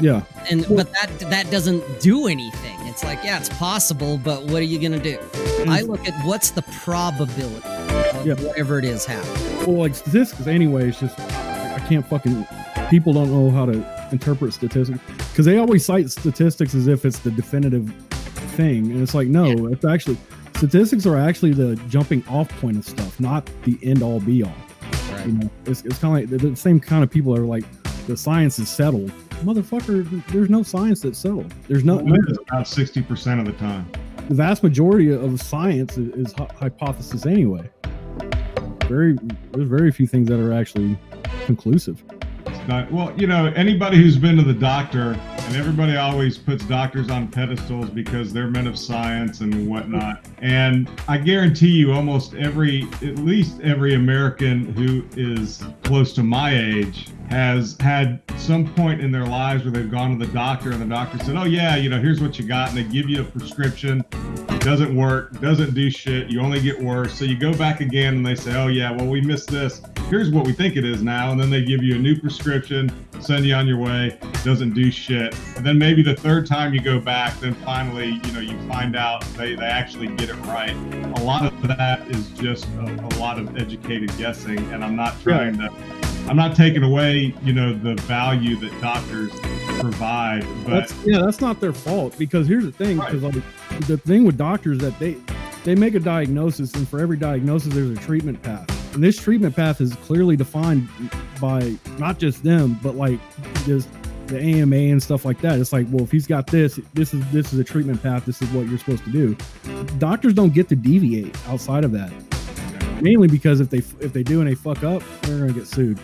Yeah. And but that that doesn't do anything. It's like, yeah, it's possible, but what are you gonna do? I mm. look at what's the probability of yeah. whatever it is happening. Well, like statistics anyway, it's just I can't fucking people don't know how to interpret statistics because they always cite statistics as if it's the definitive thing, and it's like no, yeah. it's actually statistics are actually the jumping off point of stuff, not the end all be all. Right. You know, it's, it's kind of like the same kind of people are like the science is settled motherfucker, there's no science that's settled. There's no. Well, about sixty percent of the time. The vast majority of science is, is hypothesis anyway. Very, there's very few things that are actually conclusive. Not, well, you know, anybody who's been to the doctor, and everybody always puts doctors on pedestals because they're men of science and whatnot. And I guarantee you, almost every, at least every American who is close to my age has had some point in their lives where they've gone to the doctor and the doctor said, Oh, yeah, you know, here's what you got. And they give you a prescription. It doesn't work, doesn't do shit. You only get worse. So you go back again and they say, Oh, yeah, well, we missed this. Here's what we think it is now. And then they give you a new prescription, send you on your way, doesn't do shit. And then maybe the third time you go back, then finally, you know, you find out they, they actually get it right. A lot of that is just a, a lot of educated guessing. And I'm not trying to I'm not taking away, you know, the value that doctors provide, but that's, yeah, that's not their fault because here's the thing, because right. like the thing with doctors that they they make a diagnosis, and for every diagnosis, there's a treatment path, and this treatment path is clearly defined by not just them, but like just the AMA and stuff like that. It's like, well, if he's got this, this is this is a treatment path. This is what you're supposed to do. Doctors don't get to deviate outside of that mainly because if they if they do and they fuck up, they're gonna get sued.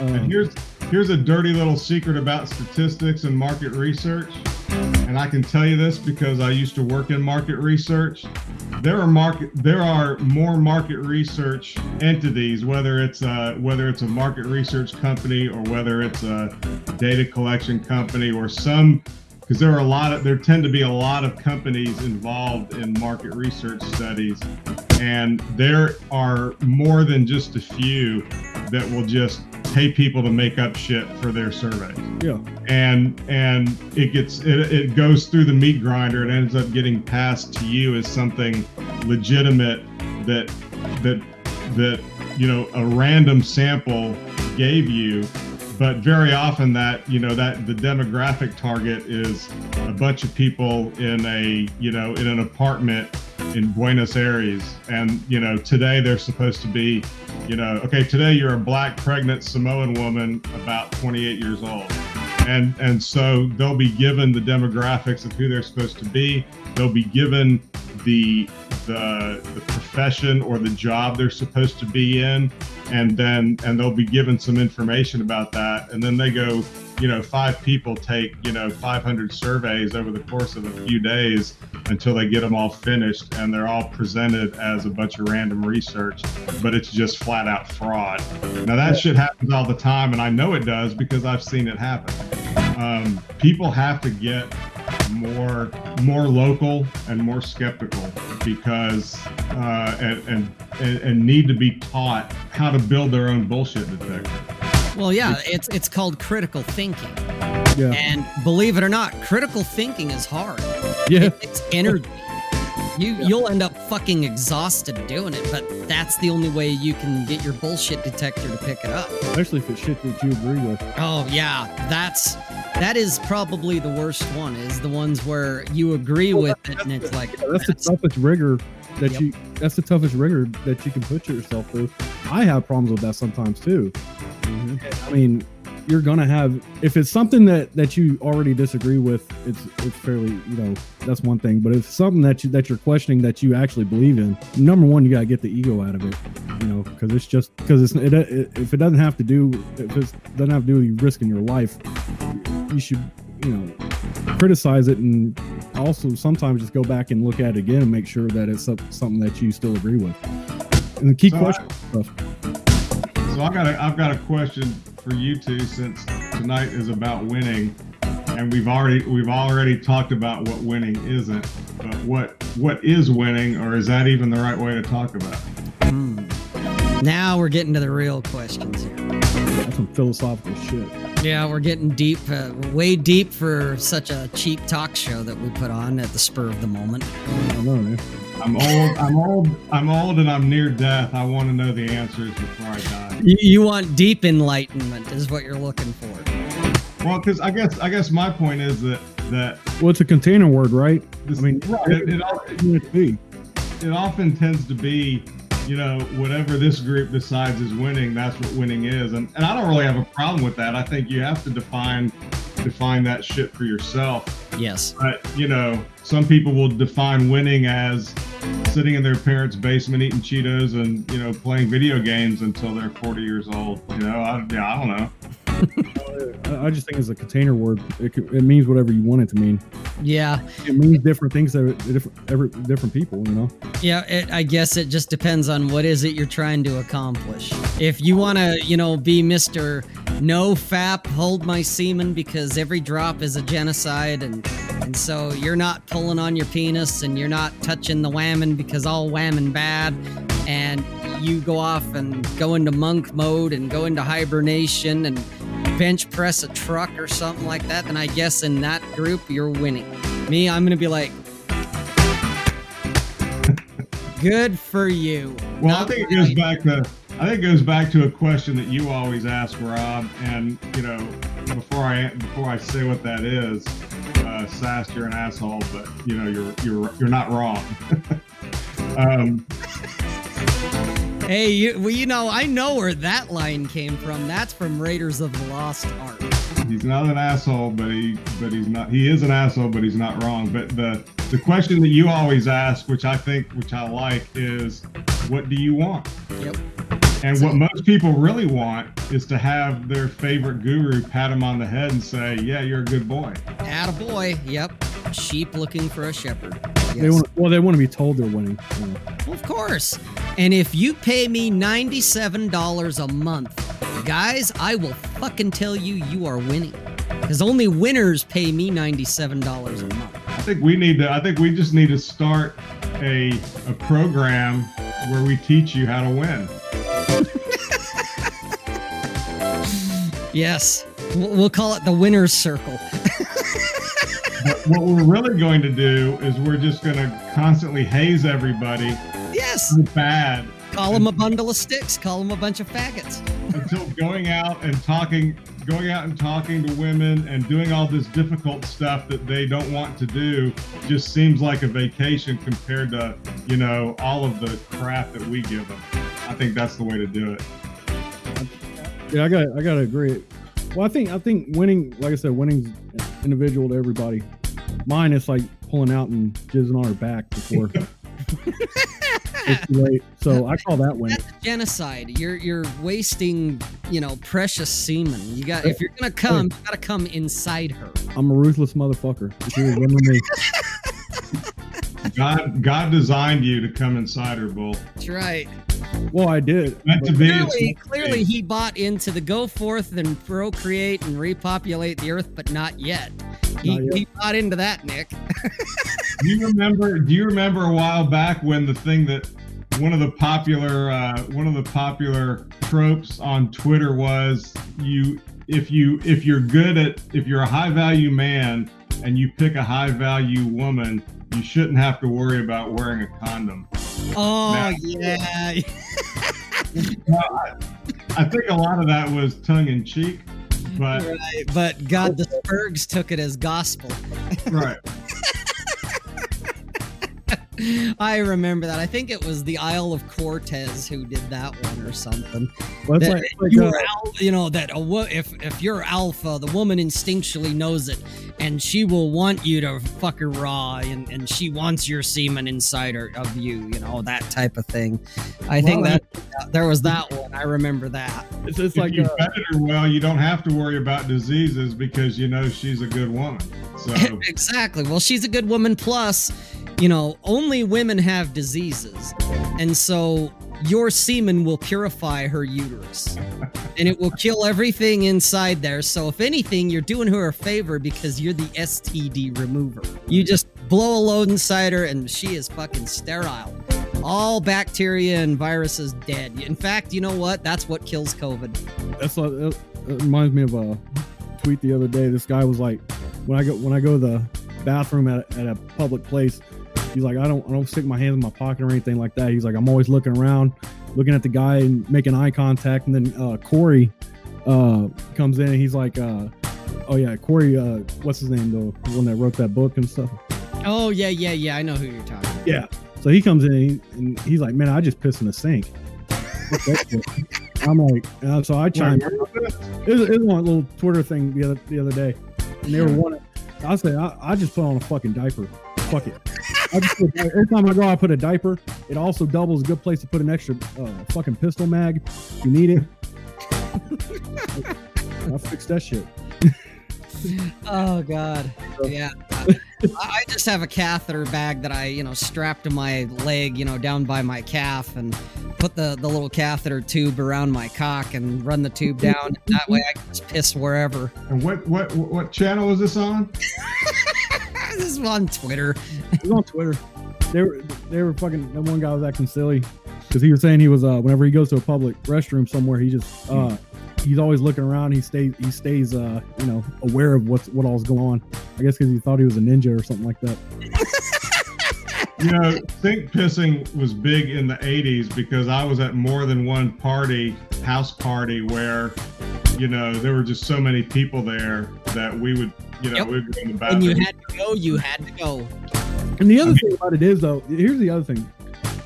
Um, and here's here's a dirty little secret about statistics and market research. And I can tell you this because I used to work in market research. There are market there are more market research entities, whether it's a, whether it's a market research company or whether it's a data collection company or some because there are a lot of there tend to be a lot of companies involved in market research studies and there are more than just a few that will just pay people to make up shit for their surveys. Yeah. And and it gets it, it goes through the meat grinder and ends up getting passed to you as something legitimate that that that you know a random sample gave you. But very often that you know that the demographic target is a bunch of people in a you know in an apartment in Buenos Aires, and you know today they're supposed to be, you know, okay, today you're a black pregnant Samoan woman about 28 years old, and and so they'll be given the demographics of who they're supposed to be. They'll be given the the the profession or the job they're supposed to be in, and then and they'll be given some information about that, and then they go you know, five people take, you know, 500 surveys over the course of a few days until they get them all finished and they're all presented as a bunch of random research, but it's just flat out fraud. Now, that shit happens all the time, and I know it does because I've seen it happen. Um, people have to get more more local and more skeptical because uh, and, and and need to be taught how to build their own bullshit detector. Well, yeah, it's it's called critical thinking. Yeah. And believe it or not, critical thinking is hard. Yeah. It, it's energy. You you'll end up fucking exhausted doing it, but that's the only way you can get your bullshit detector to pick it up. Especially if it's shit that you agree with. Oh yeah, that's that is probably the worst one. Is the ones where you agree with it and it's like Yeah, that's the toughest rigor that Yep. you that's the toughest rigor that you can put yourself through. I have problems with that sometimes too. I mean, you're gonna have if it's something that that you already disagree with, it's it's fairly you know that's one thing. But if it's something that you that you're questioning that you actually believe in, number one, you gotta get the ego out of it, you know, because it's just because it's it, it, if it doesn't have to do if it doesn't have to do with you risking your life, you should you know criticize it and also sometimes just go back and look at it again and make sure that it's something that you still agree with. And keep So I- stuff. So I got a, I've got a question for you two since tonight is about winning, and we've already we've already talked about what winning isn't. But what what is winning, or is that even the right way to talk about? it? Hmm. Now we're getting to the real questions here. That's some philosophical shit. Yeah, we're getting deep, uh, way deep for such a cheap talk show that we put on at the spur of the moment. I don't know, man. I'm old. I'm old. I'm old, and I'm near death. I want to know the answers before I die. You, you want deep enlightenment, is what you're looking for. Well, because I guess I guess my point is that that Well, it's a container word, right? this, I mean, it, it, al- What would it it often tends to be, you know, whatever this group decides is winning, that's what winning is. And, and I don't really have a problem with that. I think you have to define define that shit for yourself. Yes. But, you know, some people will define winning as sitting in their parents' basement eating Cheetos and, you know, playing video games until they're 40 years old. You know, I, yeah, I don't know. I just think it's a container word. It, it means whatever you want it to mean. Yeah. It means different things to different every, different people. You know. Yeah, it, I guess it just depends on what is it you're trying to accomplish. If you want to, you know, be Mr. No Fap, hold my semen because every drop is a genocide, and and so you're not pulling on your penis and you're not touching the whammon because all whammon bad, and you go off and go into monk mode and go into hibernation and bench press a truck or something like that, then I guess in that group you're winning. Me, I'm gonna be like. Good for you. Well, I think it goes back to I think it goes back to a question that you always ask, Rob. And you know, before I before I say what that is, uh, Sass, you're an asshole, but you know, you're you're you're not wrong. um, Hey, you, well, you know, I know where that line came from. That's from Raiders of the Lost Ark. he's not an asshole, but he but he's not he is an asshole, but he's not wrong. But the the question that you always ask, which I think which I like, is what do you want? Yep. And what most people really want is to have their favorite guru pat them on the head and say, "Yeah, you're a good boy." At a boy. Yep. Sheep looking for a shepherd. They want well, they want to be told they're winning. you know. Well, of course. And if you pay me $97 a month, guys, I will fucking tell you you are winning. Because only winners pay me $97 a month. I think we need to. I think we just need to start a a program where we teach you how to win. Yes. We'll call it the winner's circle. What we're really going to do is we're just going to constantly haze everybody Yes. bad Call them a bundle of sticks. Call them a bunch of faggots. until going out and talking, going out and talking to women and doing all this difficult stuff that they don't want to do just seems like a vacation compared to you know, all of the crap that we give them. I think that's the way to do it. Yeah, I got I got to agree. Well, I think I think winning, like I said, winning's individual to everybody. Mine is like pulling out and jizzing on her back before it's too late. So I call that winning. That's genocide. You're you're wasting, you know, precious semen. You got if you're gonna come, you gotta come inside her. I'm a ruthless motherfucker. If you me. God, God designed you to come inside her, bull. That's right. Well, I did. Meant to be. Clearly, it's meant to clearly he bought into the go forth and procreate and repopulate the earth, but not yet. He, Not yet. he bought into that, Nick. Do you remember? Do you remember a while back when the thing that one of the popular uh, one of the popular tropes on Twitter was you if you if you're good at if you're a high value man and you pick a high value woman, you shouldn't have to worry about wearing a condom. Oh Now- yeah. Well, I, I think a lot of that was tongue in cheek, but right. But God, the Spurgs took it as gospel. right. I remember that. I think it was the Isle of Cortez who did that one or something. Well, that like, like, you're uh, al- you know that a wo- if if you're alpha, the woman instinctually knows it, and she will want you to fuck her raw, and, and she wants your semen inside her of you, you know that type of thing. I think Well, that there was that one. I remember that. it's, it's If like you uh, vetted her well, you don't have to worry about diseases because you know she's a good woman. So exactly. Well, she's a good woman. Plus, you know, only women have diseases, and so your semen will purify her uterus, and it will kill everything inside there. So, if anything, you're doing her a favor because you're the STD remover. You just blow a load inside her, and she is fucking sterile. All bacteria and viruses dead. In fact, you know what? That's what kills COVID. that's like, that that uh, reminds me of a tweet the other day. This guy was like, when I go when I go to the bathroom at at a public place, he's like, I don't I don't stick my hands in my pocket or anything like that. He's like, I'm always looking around, looking at the guy and making eye contact. And then uh, Corey uh, comes in and he's like, uh, Oh yeah, Corey. Uh, what's his name though? The one that wrote that book and stuff. Oh yeah, yeah, yeah. I know who you're talking about. Yeah. So he comes in and, he, and he's like, "Man, I just pissed in the sink." Fuck that shit. I'm like, uh, so I chimed. in. It was, it was one little Twitter thing the other the other day, and they were one. I said, I, I just put on a fucking diaper. Fuck it. I just put, every time I go, I put a diaper. It also doubles a good place to put an extra uh, fucking pistol mag. if You need it. I fixed that shit. Oh God, yeah. I I just have a catheter bag that I, you know, strap to my leg, you know, down by my calf, and put the the little catheter tube around my cock and run the tube down. That way, I can just piss wherever. And what what what channel is this on? this is on Twitter. It was on Twitter. They were they were fucking. That one guy was acting silly because he was saying he was uh whenever he goes to a public restroom somewhere, he just uh he's always looking around. He stays he stays uh you know aware of what's what all's going on. I guess because he thought he was a ninja or something like that. You know, think pissing was big in the 80s because I was at more than one party, house party, where, you know, there were just so many people there that we would, you know, Yep. we'd go in the When bathroom. you had to go, you had to go. And the other thing about it is though, here's the other thing.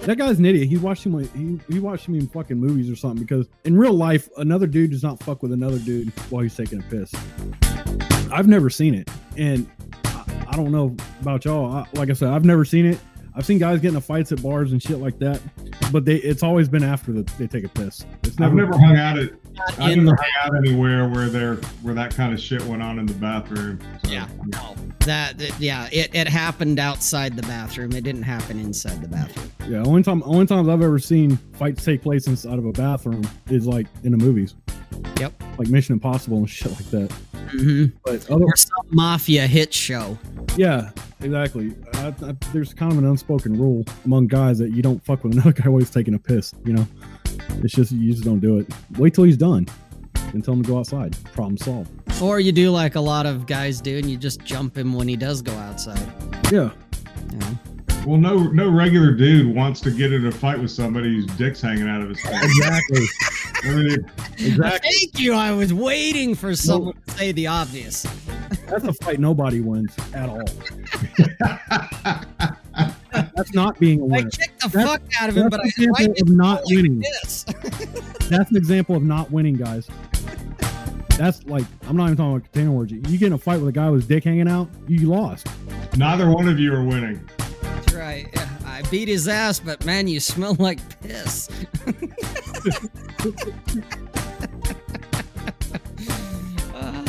That guy's an idiot. He watched him. He he watched him in fucking movies or something. Because in real life, another dude does not fuck with another dude while he's taking a piss. I've never seen it, and I, I don't know about y'all. I, like I said, I've never seen it. I've seen guys get into fights at bars and shit like that, but they it's always been after the, they take a piss. It's I've never. never hung out at I in never the hung out anywhere where there where that kind of shit went on in the bathroom. So, Yeah. no. That, that- yeah, it, it happened outside the bathroom. It didn't happen inside the bathroom. Yeah, only time only times I've ever seen fights take place inside of a bathroom is like in the movies. Yep. Like Mission Impossible and shit like that. hmm But other, Or some mafia hit show. yeah, exactly. I, I, there's kind of an unspoken rule among guys that you don't fuck with another guy while he's taking a piss. You know, it's just you just don't do it. Wait till he's done, and tell him to go outside. Problem solved. Or you do like a lot of guys do, and you just jump him when he does go outside. Yeah, You know? Well, no no regular dude wants to get in a fight with somebody whose dick's hanging out of his face. exactly. I mean, exactly. Thank you. I was waiting for someone to say the obvious. That's a fight nobody wins at all. That's That's not being a I winner. kicked the That's- fuck out of him, but I, That's an I example didn't of not winning. this. That's an example of not winning, guys. That's like I'm not even talking about container orgy. You get in a fight with a guy with his dick hanging out, you lost. Neither one of you are winning. That's right. Yeah, I beat his ass, but man, you smell like piss.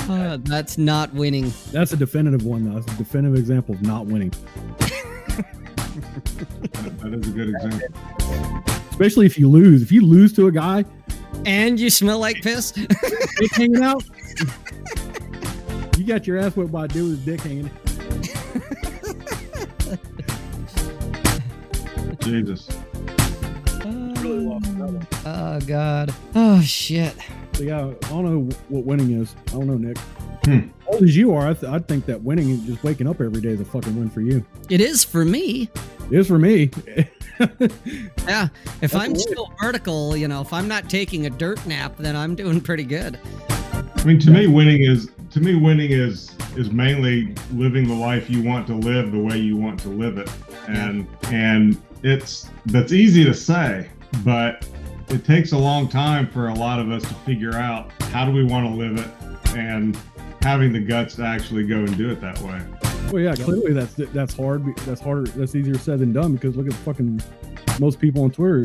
Ah, that's not winning. That's a definitive one, though. That's a definitive example of not winning. That, that is a good example. Especially if you lose. If you lose to a guy, And you smell like piss. dick hanging out, you got your ass whipped by a dude with his dick hanging. Jesus. Really lost that one. Oh God. Oh shit. So yeah, I don't know what winning is. I don't know, Nick. Hmm. Old as you are, I, th- I think that winning is just waking up every day is a fucking win for you. It is for me. It is for me. Yeah. If That's I'm a win. still vertical, you know, if I'm not taking a dirt nap, then I'm doing pretty good. I mean, to me, winning is to me winning is is mainly living the life you want to live the way you want to live it, and and it's that's easy to say, but it takes a long time for a lot of us to figure out how do we want to live it, and having the guts to actually go and do it that way. well, yeah, clearly that's that's hard. That's harder. That's easier said than done because look at fucking most people on Twitter.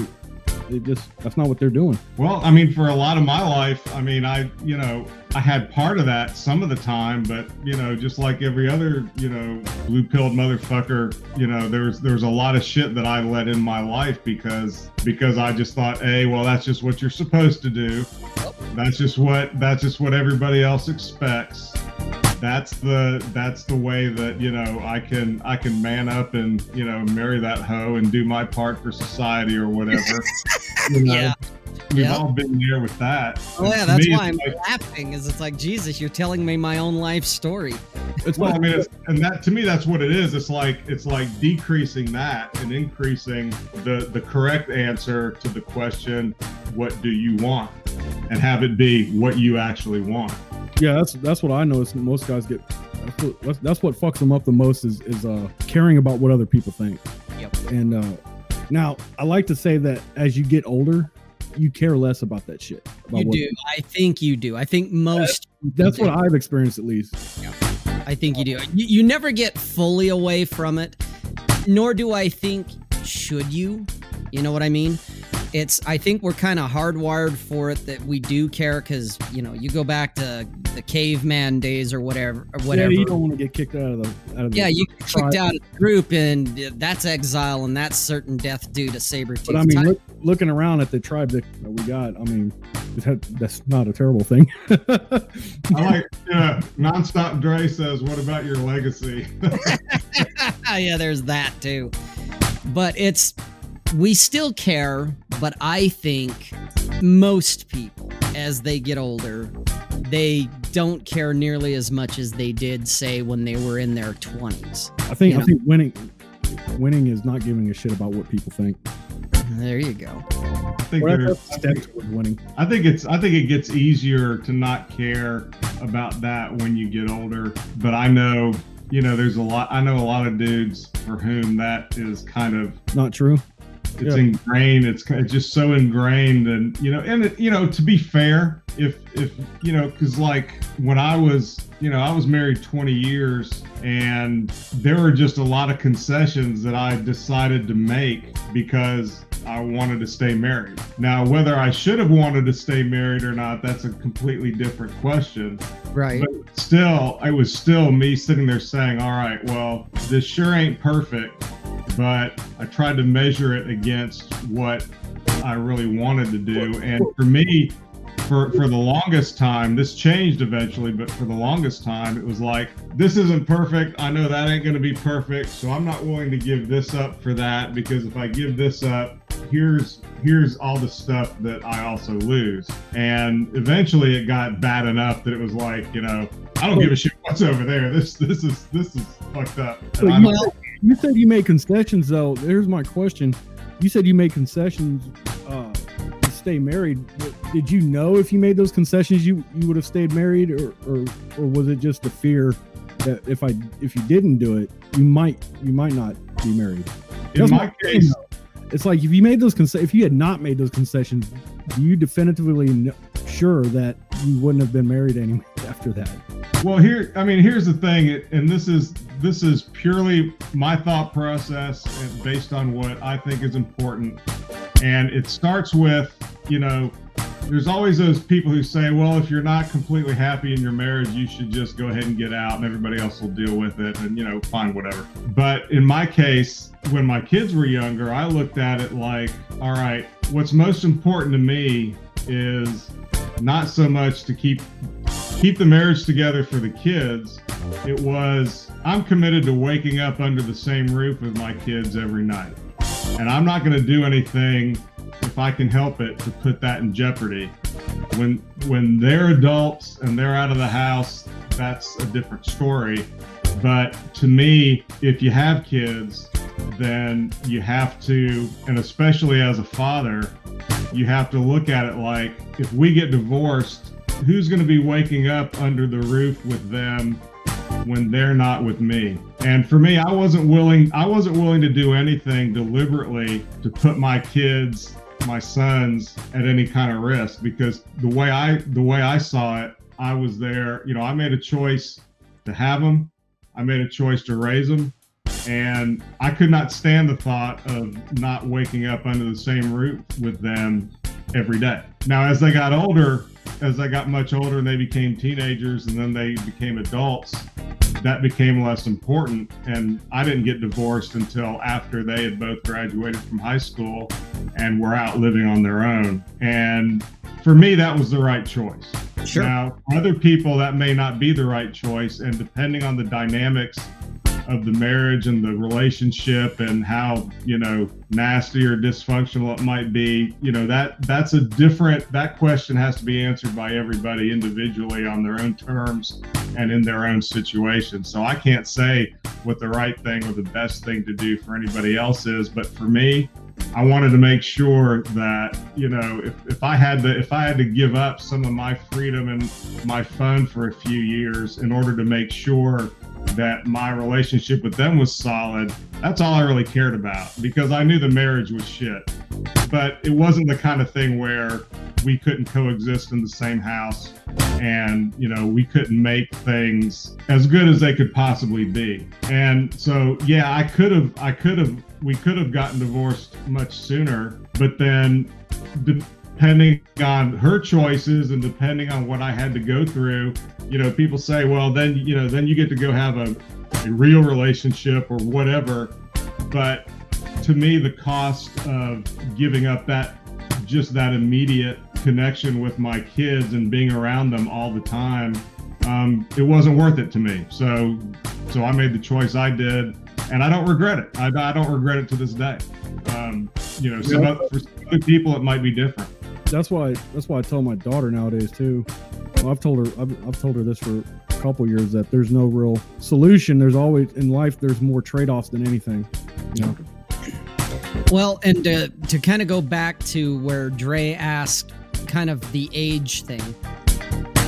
They just that's not what they're doing. Well, I mean, for a lot of my life, I mean, I, you know, I had part of that some of the time, but you know, just like every other, you know, blue pilled motherfucker, you know, there's there's a lot of shit that I let in my life because because I just thought, hey, well, that's just what you're supposed to do. That's just what that's just what everybody else expects. That's the that's the way that you know I can I can man up and you know marry that hoe and do my part for society or whatever. You know? Yeah. We've Yeah. all been there with that. Oh And yeah, that's me, why I'm like- laughing. Is it's like Jesus, you're telling me my own life story. It's well, I mean, it's, and that to me, that's what it is. It's like it's like decreasing that and increasing the the correct answer to the question, "What do you want?" and have it be what you actually want. Yeah, that's that's what I noticed. Most guys get. That's what, that's, that's what fucks them up the most is is uh caring about what other people think. Yep. And uh now I like to say that as you get older, you care less about that shit. About You do. I think you do. I think most. That's what I've experienced at least. I think you do. You, you never get fully away from it, nor do I think should you. You know what I mean? It's. I think we're kind of hardwired for it that we do care because you know you go back to the caveman days or whatever or whatever. Yeah, you don't want to get kicked out of the out of the Yeah, you get tribe. kicked out of the group, and uh, that's exile, and that's certain death due to saber tooth. But I mean, look, looking around at the tribe that that we got, I mean, it had- that's not a terrible thing. I like, yeah, nonstop. Dre says, "What about your legacy?" yeah, there's that too. But it's we still care, but I think most people as they get older, they don't care nearly as much as they did say when they were in their 20s. I think You I think winning winning is not giving a shit about what people think. There you go. I think Well, there's- that's a step towards winning. I think it's I think it gets easier to not care about that when you get older. But I know, you know, there's a lot I know a lot of dudes for whom that is kind of Not true. It's Yeah. ingrained it's, just so ingrained and you know and it, you know to be fair if if you know because like when i was you know i was married 20 years and there were just a lot of concessions that i decided to make because i wanted to stay married now whether i should have wanted to stay married or not that's a completely different question Right. but still, it was still me sitting there saying, all right, well, this sure ain't perfect, but I tried to measure it against what I really wanted to do. And for me, for, for the longest time, this changed eventually, but for the longest time, it was like, this isn't perfect. I know that ain't going to be perfect. So I'm not willing to give this up for that because if I give this up, here's here's all the stuff that I also lose. And eventually it got bad enough that it was like, you know, I don't give a shit what's over there. This this is this is fucked up. And I'm- you, said, you made concessions though. Here's my question. You said you made concessions uh, to stay married. Did you know if you made those concessions you, you would have stayed married or, or or was it just the fear that if I if you didn't do it, you might you might not be married? in my case. It's like if you made those conce- if you had not made those concessions, do you definitively kn- sure that you wouldn't have been married anyway after that? Well, here, I mean, here's the thing, and this is this is purely my thought process based on what I think is important, and it starts with, you know, there's always those people who say, well, if you're not completely happy in your marriage, you should just go ahead and get out, and everybody else will deal with it, and you know, find whatever. But in my case, when my kids were younger, I looked at it like, all right, what's most important to me is not so much to keep keep the marriage together for the kids. It was I'm committed to waking up under the same roof with my kids every night. And I'm not going to do anything if I can help it to put that in jeopardy. When when they're adults and they're out of the house, that's a different story. But to me, if you have kids, then you have to, and especially as a father, you have to look at it like if we get divorced, who's going to be waking up under the roof with them when they're not with me? And for me, I wasn't willing I wasn't willing to do anything deliberately to put my kids, my sons at any kind of risk because the way I the way I saw it, I was there, you know, I made a choice to have them. I made a choice to raise them and I could not stand the thought of not waking up under the same roof with them every day. Now, as they got older, as I got much older and they became teenagers and then they became adults, that became less important. And I didn't get divorced until after they had both graduated from high school and were out living on their own. And for me, that was the right choice. Sure. Now, other people, that may not be the right choice. And depending on the dynamics of the marriage and the relationship and how you know nasty or dysfunctional it might be you know that that's a different that question has to be answered by everybody individually on their own terms and in their own situation. So i can't say what the right thing or the best thing to do for anybody else is but for me I wanted to make sure that you know if, if I had to if I had to give up some of my freedom and my fun for a few years in order to make sure that my relationship with them was solid, that's all I really cared about because I knew the marriage was shit. But it wasn't the kind of thing where we couldn't coexist in the same house and you know we couldn't make things as good as they could possibly be and so yeah i could have i could have we could have gotten divorced much sooner but then depending on her choices and depending on what i had to go through you know people say well then you know then you get to go have a, a real relationship or whatever. But to me the cost of giving up that just that immediate connection with my kids and being around them all the time um, it wasn't worth it to me. So so i made the choice i did and i don't regret it. I, I don't regret it to this day. Um, you know some Yeah. other, for some other people it might be different That's why that's why I tell my daughter nowadays too. Well, I've told her I've, I've told her this for a couple years that there's no real solution. There's always in life there's more trade offs than anything. You know. Well, and uh, to kind of go back to where Dre asked kind of the age thing,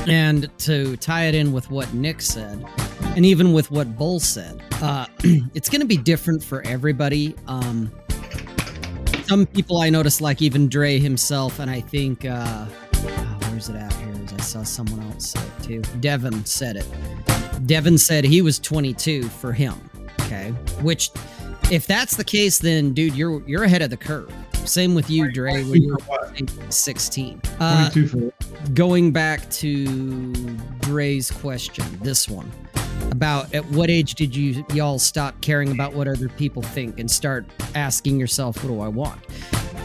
and to tie it in with what Nick said, and even with what Bull said, uh, it's going to be different for everybody. Um, some people I noticed, like even Dre himself, and I think, uh, oh, where's it at here? I saw someone else say it too. Devin said it. Devin said he was 22 for him. Okay, which if that's the case, then dude, you're you're ahead of the curve. Same with you, Dre, where you're 16. Uh, 22 for going back to Dre's question, this one about at what age did you y'all stop caring about what other people think and start asking yourself, what do I want?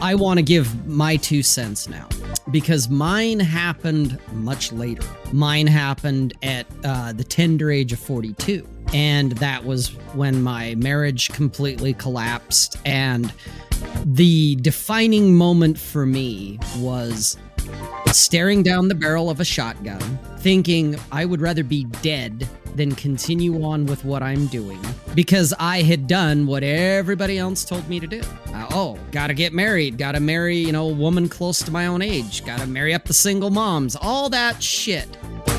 I want to give my two cents now because mine happened much later. Mine happened at uh, the tender age of 42. And that was when my marriage completely collapsed. And the defining moment for me was staring down the barrel of a shotgun, thinking I would rather be dead than continue on with what I'm doing because I had done what everybody else told me to do. Uh, oh, gotta get married, gotta marry, you know, a woman close to my own age, gotta marry up the single moms, all that shit.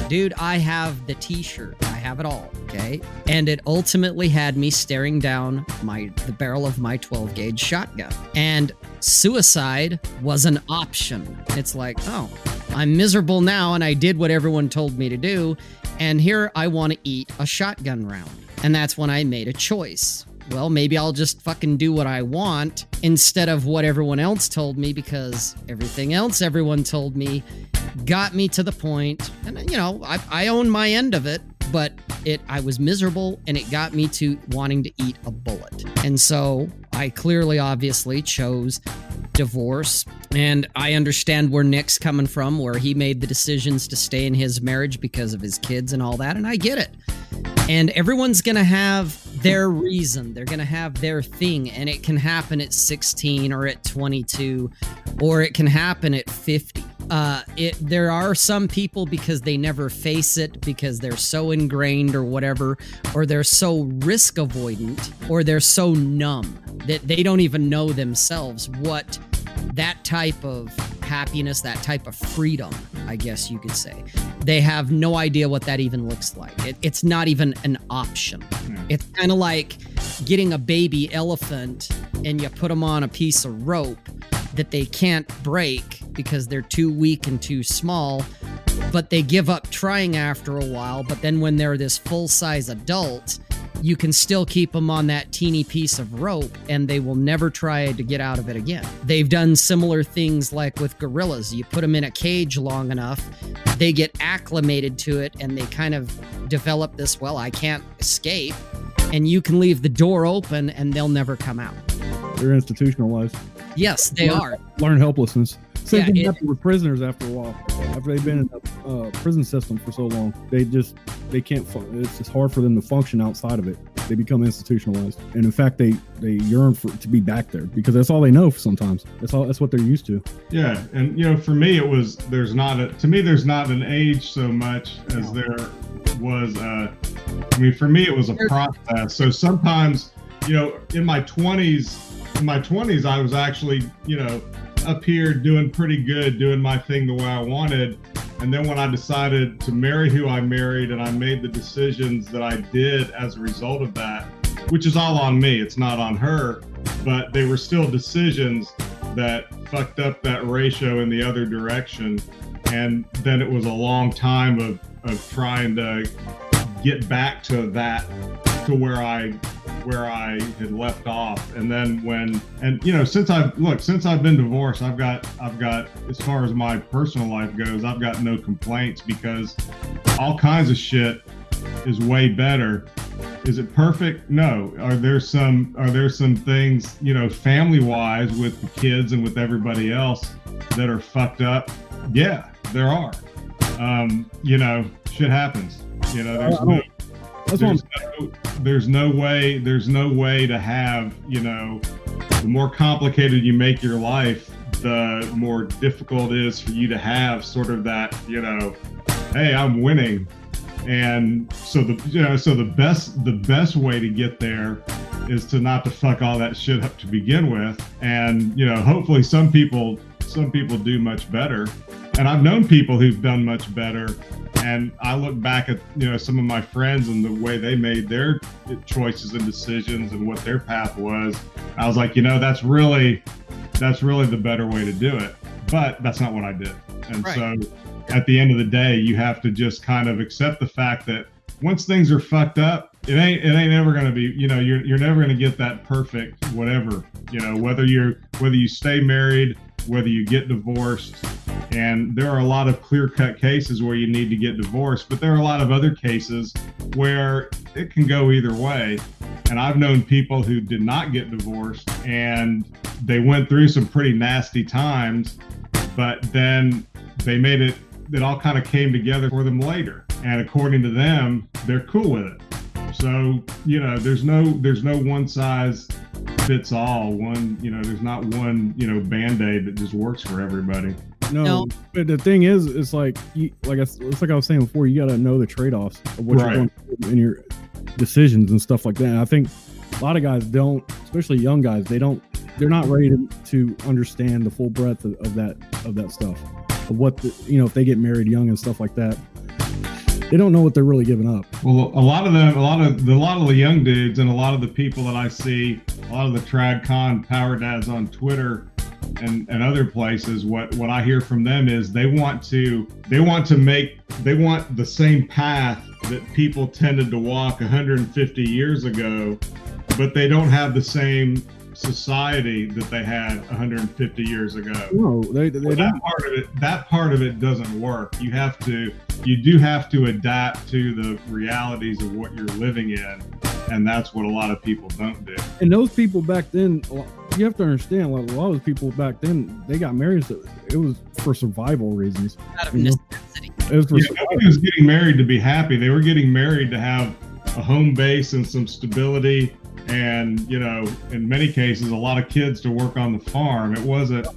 Dude, I have the t shirt, I have it all. Okay. And it ultimately had me staring down my the barrel of my 12 gauge shotgun. And suicide was an option. It's like, oh, I'm miserable now and I did what everyone told me to do. And here I want to eat a shotgun round. And that's when I made a choice. Well, maybe I'll just fucking do what I want instead of what everyone else told me because everything else everyone told me got me to the point and you know I, I own my end of it but it I was miserable and it got me to wanting to eat a bullet. And so I clearly obviously chose divorce and I understand where Nick's coming from where he made the decisions to stay in his marriage because of his kids and all that and I get it. And everyone's going to have their reason. They're going to have their thing and it can happen at 16 or at 22 or it can happen at 50 uh, it there are some people because they never face it because they're so ingrained or whatever, or they're so risk avoidant, or they're so numb that they don't even know themselves what that type of happiness, that type of freedom, I guess you could say. They have no idea what that even looks like. It, it's not even an option. Hmm. It's kind of like getting a baby elephant and you put them on a piece of rope that they can't break because they're too weak and too small, but they give up trying after a while. But then when they're this full size adult, you can still keep them on that teeny piece of rope and they will never try to get out of it again. They've done similar things like with gorillas. You put them in a cage long enough, they get acclimated to it and they kind of develop this, well, I can't escape. And you can leave the door open and they'll never come out. They're institutionalized. Yes, they learn, are. Learn helplessness. Same Yeah, thing it- happens with prisoners after a while. After they've been in the uh, prison system for so long, they just they can't. Fu- it's just hard for them to function outside of it. They become institutionalized, and in fact, they they yearn for to be back there because that's all they know. Sometimes that's all that's what they're used to. Yeah, and you know, for me, it was there's not a to me there's not an age so much as there was. Uh, I mean, for me, it was a process. So sometimes, you know, in my 20s, in my 20s, I was actually, you know, up here doing pretty good, doing my thing the way I wanted. And then when I decided to marry who I married, and I made the decisions that I did as a result of that, which is all on me, it's not on her, but they were still decisions that fucked up that ratio in the other direction. And then it was a long time of, of trying to get back to that to where I where I had left off. And then when and you know, since I've look, since I've been divorced, I've got I've got as far as my personal life goes, I've got no complaints because all kinds of shit is way better. Is it perfect? No. Are there some are there some things, you know, family wise with the kids and with everybody else that are fucked up? Yeah, there are. Um, you know, shit happens. You know, there's no That's there's no, there's no way there's no way to have you know the more complicated you make your life the more difficult it is for you to have sort of that you know hey i'm winning. And so the you know so the best the best way to get there is to not to fuck all that shit up to begin with. And you know hopefully some people some people do much better and i've known people who've done much better and I look back at you know some of my friends and the way they made their choices and decisions and what their path was. I was like, you know, that's really that's really the better way to do it. But that's not what I did. And Right. so at the end of the day, you have to just kind of accept the fact that once things are fucked up, it ain't it ain't ever gonna be, you know, you're you're never gonna get that perfect whatever. You know, whether you're whether you stay married, whether you get divorced, and there are a lot of clear cut cases where you need to get divorced, but there are a lot of other cases where it can go either way. And I've known people who did not get divorced and they went through some pretty nasty times, but then they made it, it all kind of came together for them later. And according to them, they're cool with it. So, you know, there's no there's no one size fits all. One, you know, there's not one, you know, band-aid that just works for everybody. No, No. but the thing is, it's like you, like I, it's like I was saying before. You got to know the trade offs of what Right. you're going through in your decisions and stuff like that. And I think a lot of guys don't, especially young guys. They don't. They're not ready to, to understand the full breadth of, of that of that stuff. Of what the, you know, if they get married young and stuff like that. They don't know what they're really giving up. Well, a lot of them, a lot of the, a lot of the young dudes, and a lot of the people that I see, a lot of the trad con power dads on Twitter and, and other places, what what I hear from them is they want to they want to make they want the same path that people tended to walk 150 years ago, but they don't have the same society that they had 150 years ago. No, they, they Well, that part of it that part of it doesn't work. You have to you do have to adapt to the realities of what you're living in, and that's what a lot of people don't do. And those people back then, you have to understand, like a lot of the people back then, they got married. So it was for survival reasons. Out of necessity. It was for Yeah, survival. nobody was getting married to be happy. They were getting married to have a home base and some stability, and you know, in many cases, a lot of kids to work on the farm. It wasn't.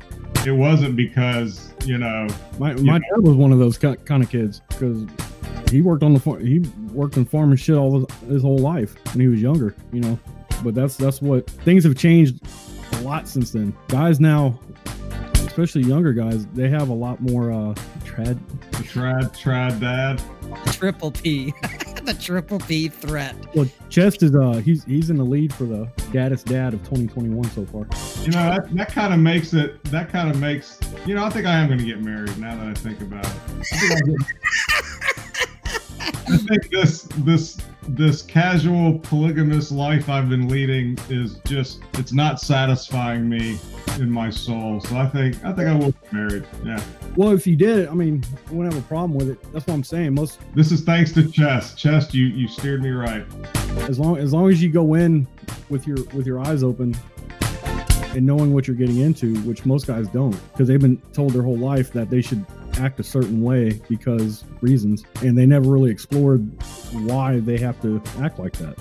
It wasn't because you know. My, my dad was one of those kind of kids because he worked on the farm. He worked in farm and shit all his, his whole life when he was younger, you know. But that's that's what things have changed a lot since then. Guys now, especially younger guys, they have a lot more uh trad. Trad, trad dad. Triple P. the triple P threat. Well, Chest is uh he's he's in the lead for the daddest dad of 2021 so far. You know that, that kind of makes it. That kind of makes. You know, I think I am going to get married now that I think about it. I think, I'll I think this this this casual polygamous life I've been leading is just it's not satisfying me in my soul. So I think I think I will get married. Yeah. Well, if you did, I mean, I wouldn't have a problem with it. That's what I'm saying. Most This is thanks to Chest. Chest, you you steered me right. as long as long as you go in with your with your eyes open and knowing what you're getting into, which most guys don't, because they've been told their whole life that they should act a certain way because reasons, and they never really explored why they have to act like that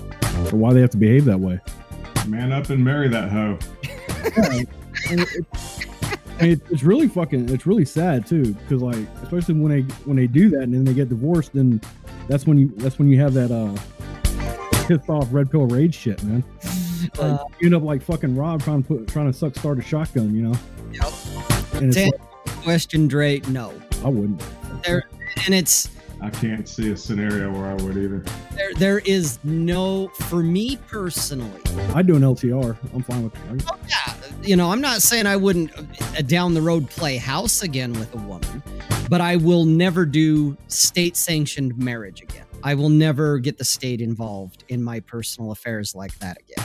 or why they have to behave that way. Man up and marry that hoe. And it, it- and it, it's really fucking it's really sad too because like especially when they when they do that and then they get divorced then that's when you that's when you have that uh pissed off red pill rage shit man like, Uh, you end up like fucking rob trying to put trying to suck start a shotgun you know Yep. and it's Ten- like, question, Dre. No. i wouldn't And it's I can't see a scenario where I would either. there. There is no. For me personally, i'd do an ltr i'm fine with it Oh yeah, you know, I'm not saying I wouldn't uh, down the road play house again with a woman, but I will never do state sanctioned marriage again. I will never get the state involved in my personal affairs like that again.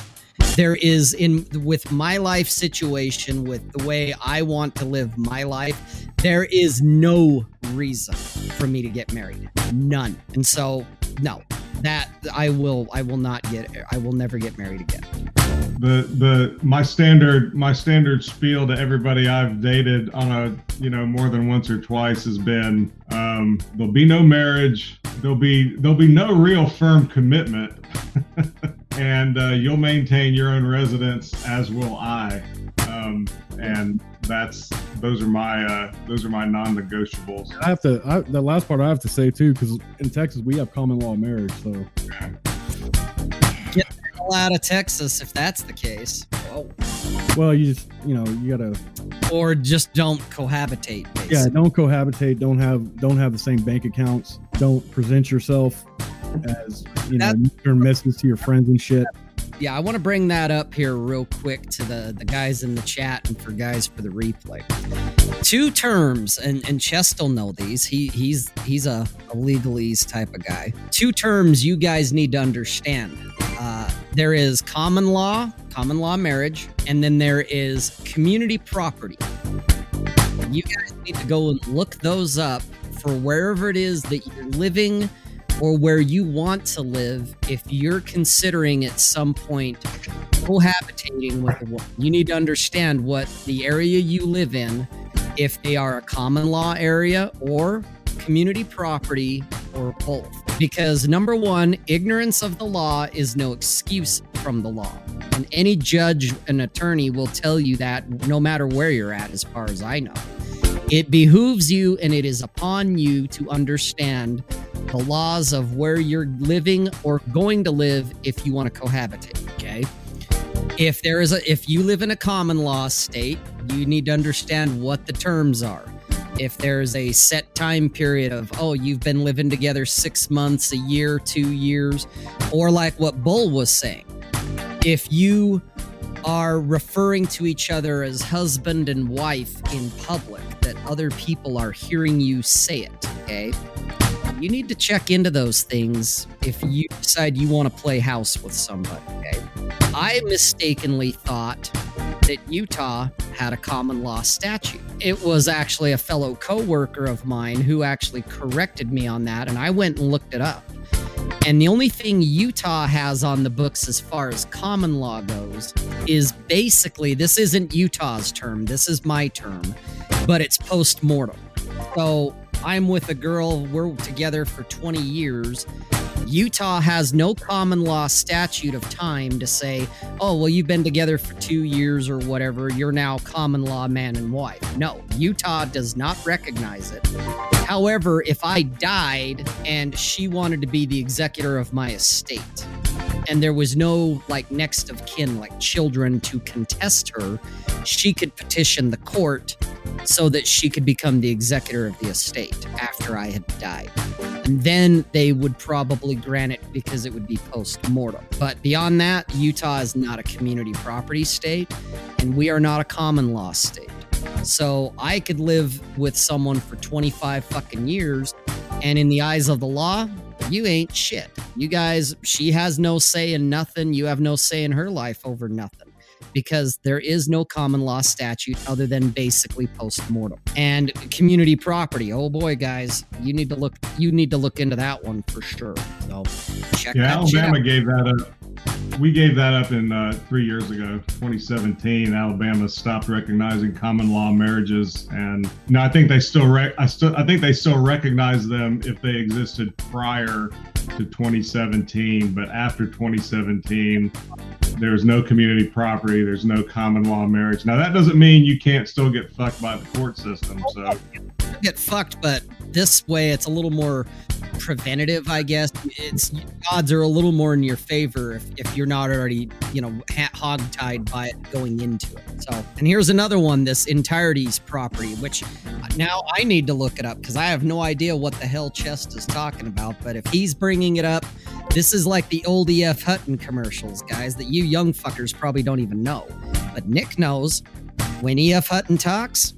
There is in with my life situation with the way I want to live my life, there is no reason for me to get married. None. And so no. That I will I will not get I will never get married again. the the my standard my standard spiel to everybody I've dated on a you know more than once or twice has been um, there'll be no marriage there'll be there'll be no real firm commitment and uh, you'll maintain your own residence as will I um, and that's those are my uh, those are my non-negotiables i have to I, the last part i have to say too because in texas we have common law marriage so hell out of Texas if that's the case. Whoa. well you just you know you gotta Or just don't cohabitate. yeah don't cohabitate don't have don't have the same bank accounts don't present yourself as you know and Mrs. to your friends and shit Yeah, I want to bring that up here real quick to the, the guys in the chat and for guys for the replay. Two terms, and, and Chest will know these. He he's he's a, a legalese type of guy. Two terms you guys need to understand. Uh, there is common law, common law marriage, and then there is community property. You guys need to go and look those up for wherever it is that you're living or where you want to live if you're considering at some point cohabitating with a woman. You need to understand what the area you live in, if they are a common law area or community property or both. Because number one, ignorance of the law is no excuse from the law. And any judge and attorney will tell you that no matter where you're at, as far as I know. It behooves you and it is upon you to understand the laws of where you're living or going to live if you want to cohabitate. Okay. If there is a, if you live in a common law state, you need to understand what the terms are. if there's a set time period of, oh, you've been living together six months, a year, two years, or like what Bull was saying, if you are referring to each other as husband and wife in public, that other people are hearing you say it, okay? You need to check into those things if you decide you want to play house with somebody, okay? I mistakenly thought that Utah had a common law statute. It was actually a fellow coworker of mine who actually corrected me on that, and I went and looked it up. And the only thing Utah has on the books as far as common law goes is basically this isn't Utah's term, this is my term, but it's post mortem. So I'm with a girl, we're together for 20 years. Utah has no common law statute of time to say, oh, well, you've been together for two years or whatever. You're now common law man and wife. No, Utah does not recognize it. However, if I died and she wanted to be the executor of my estate, and there was no like next of kin, like children to contest her, she could petition the court so that she could become the executor of the estate after I had died. And then they would probably grant it because it would be post mortem. But beyond that, Utah is not a community property state, and we are not a common law state. So I could live with someone for 25 fucking years, and in the eyes of the law, you ain't shit. You guys, she has no say in nothing. You have no say in her life over nothing because there is no common law statute other than basically post-mortem. And community property oh boy guys you need to look you need to look into that one for sure. So check yeah alabama gave that up. We gave that up in uh, three years ago 2017 alabama stopped recognizing common law marriages and no i think they still rec- i still i think they still recognize them if they existed prior to 2017 but after 2017 there's no community property there's no common law marriage. Now that doesn't mean you can't still get fucked by the court system so. Get fucked, but this way it's a little more preventative, I guess. It's odds are a little more in your favor if, if you're not already, you know, hog tied by it going into it. So, and here's another one this entirety's property, which uh, now I need to look it up because I have no idea what the hell Chest is talking about. But if he's bringing it up, this is like the old EF Hutton commercials, guys, that you young fuckers probably don't even know. But Nick knows when EF Hutton talks,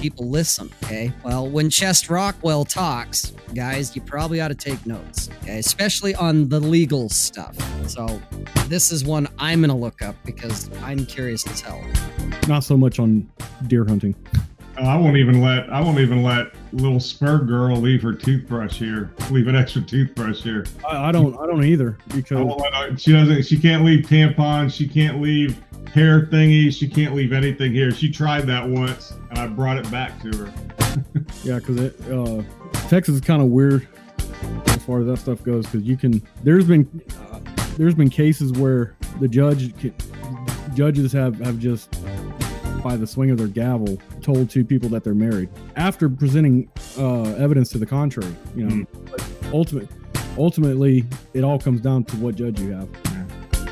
people listen. Okay. Well, when Chest Rockwell talks, guys, you probably ought to take notes, okay? especially on the legal stuff. So, this is one I'm going to look up because I'm curious as hell. Not so much on deer hunting. Uh, I won't even let I won't even let little spur girl leave her toothbrush here. Leave an extra toothbrush here. I, I don't. I don't either I because won't let her, she doesn't. She can't leave tampons. She can't leave hair thingy. She can't leave anything here. She tried that once, and I brought it back to her. yeah, because uh, Texas is kind of weird as far as that stuff goes. Because you can. There's been uh, there's been cases where the judge can, judges have have just by the swing of their gavel told two people that they're married after presenting uh, evidence to the contrary. You know, but ultimate ultimately it all comes down to what judge you have.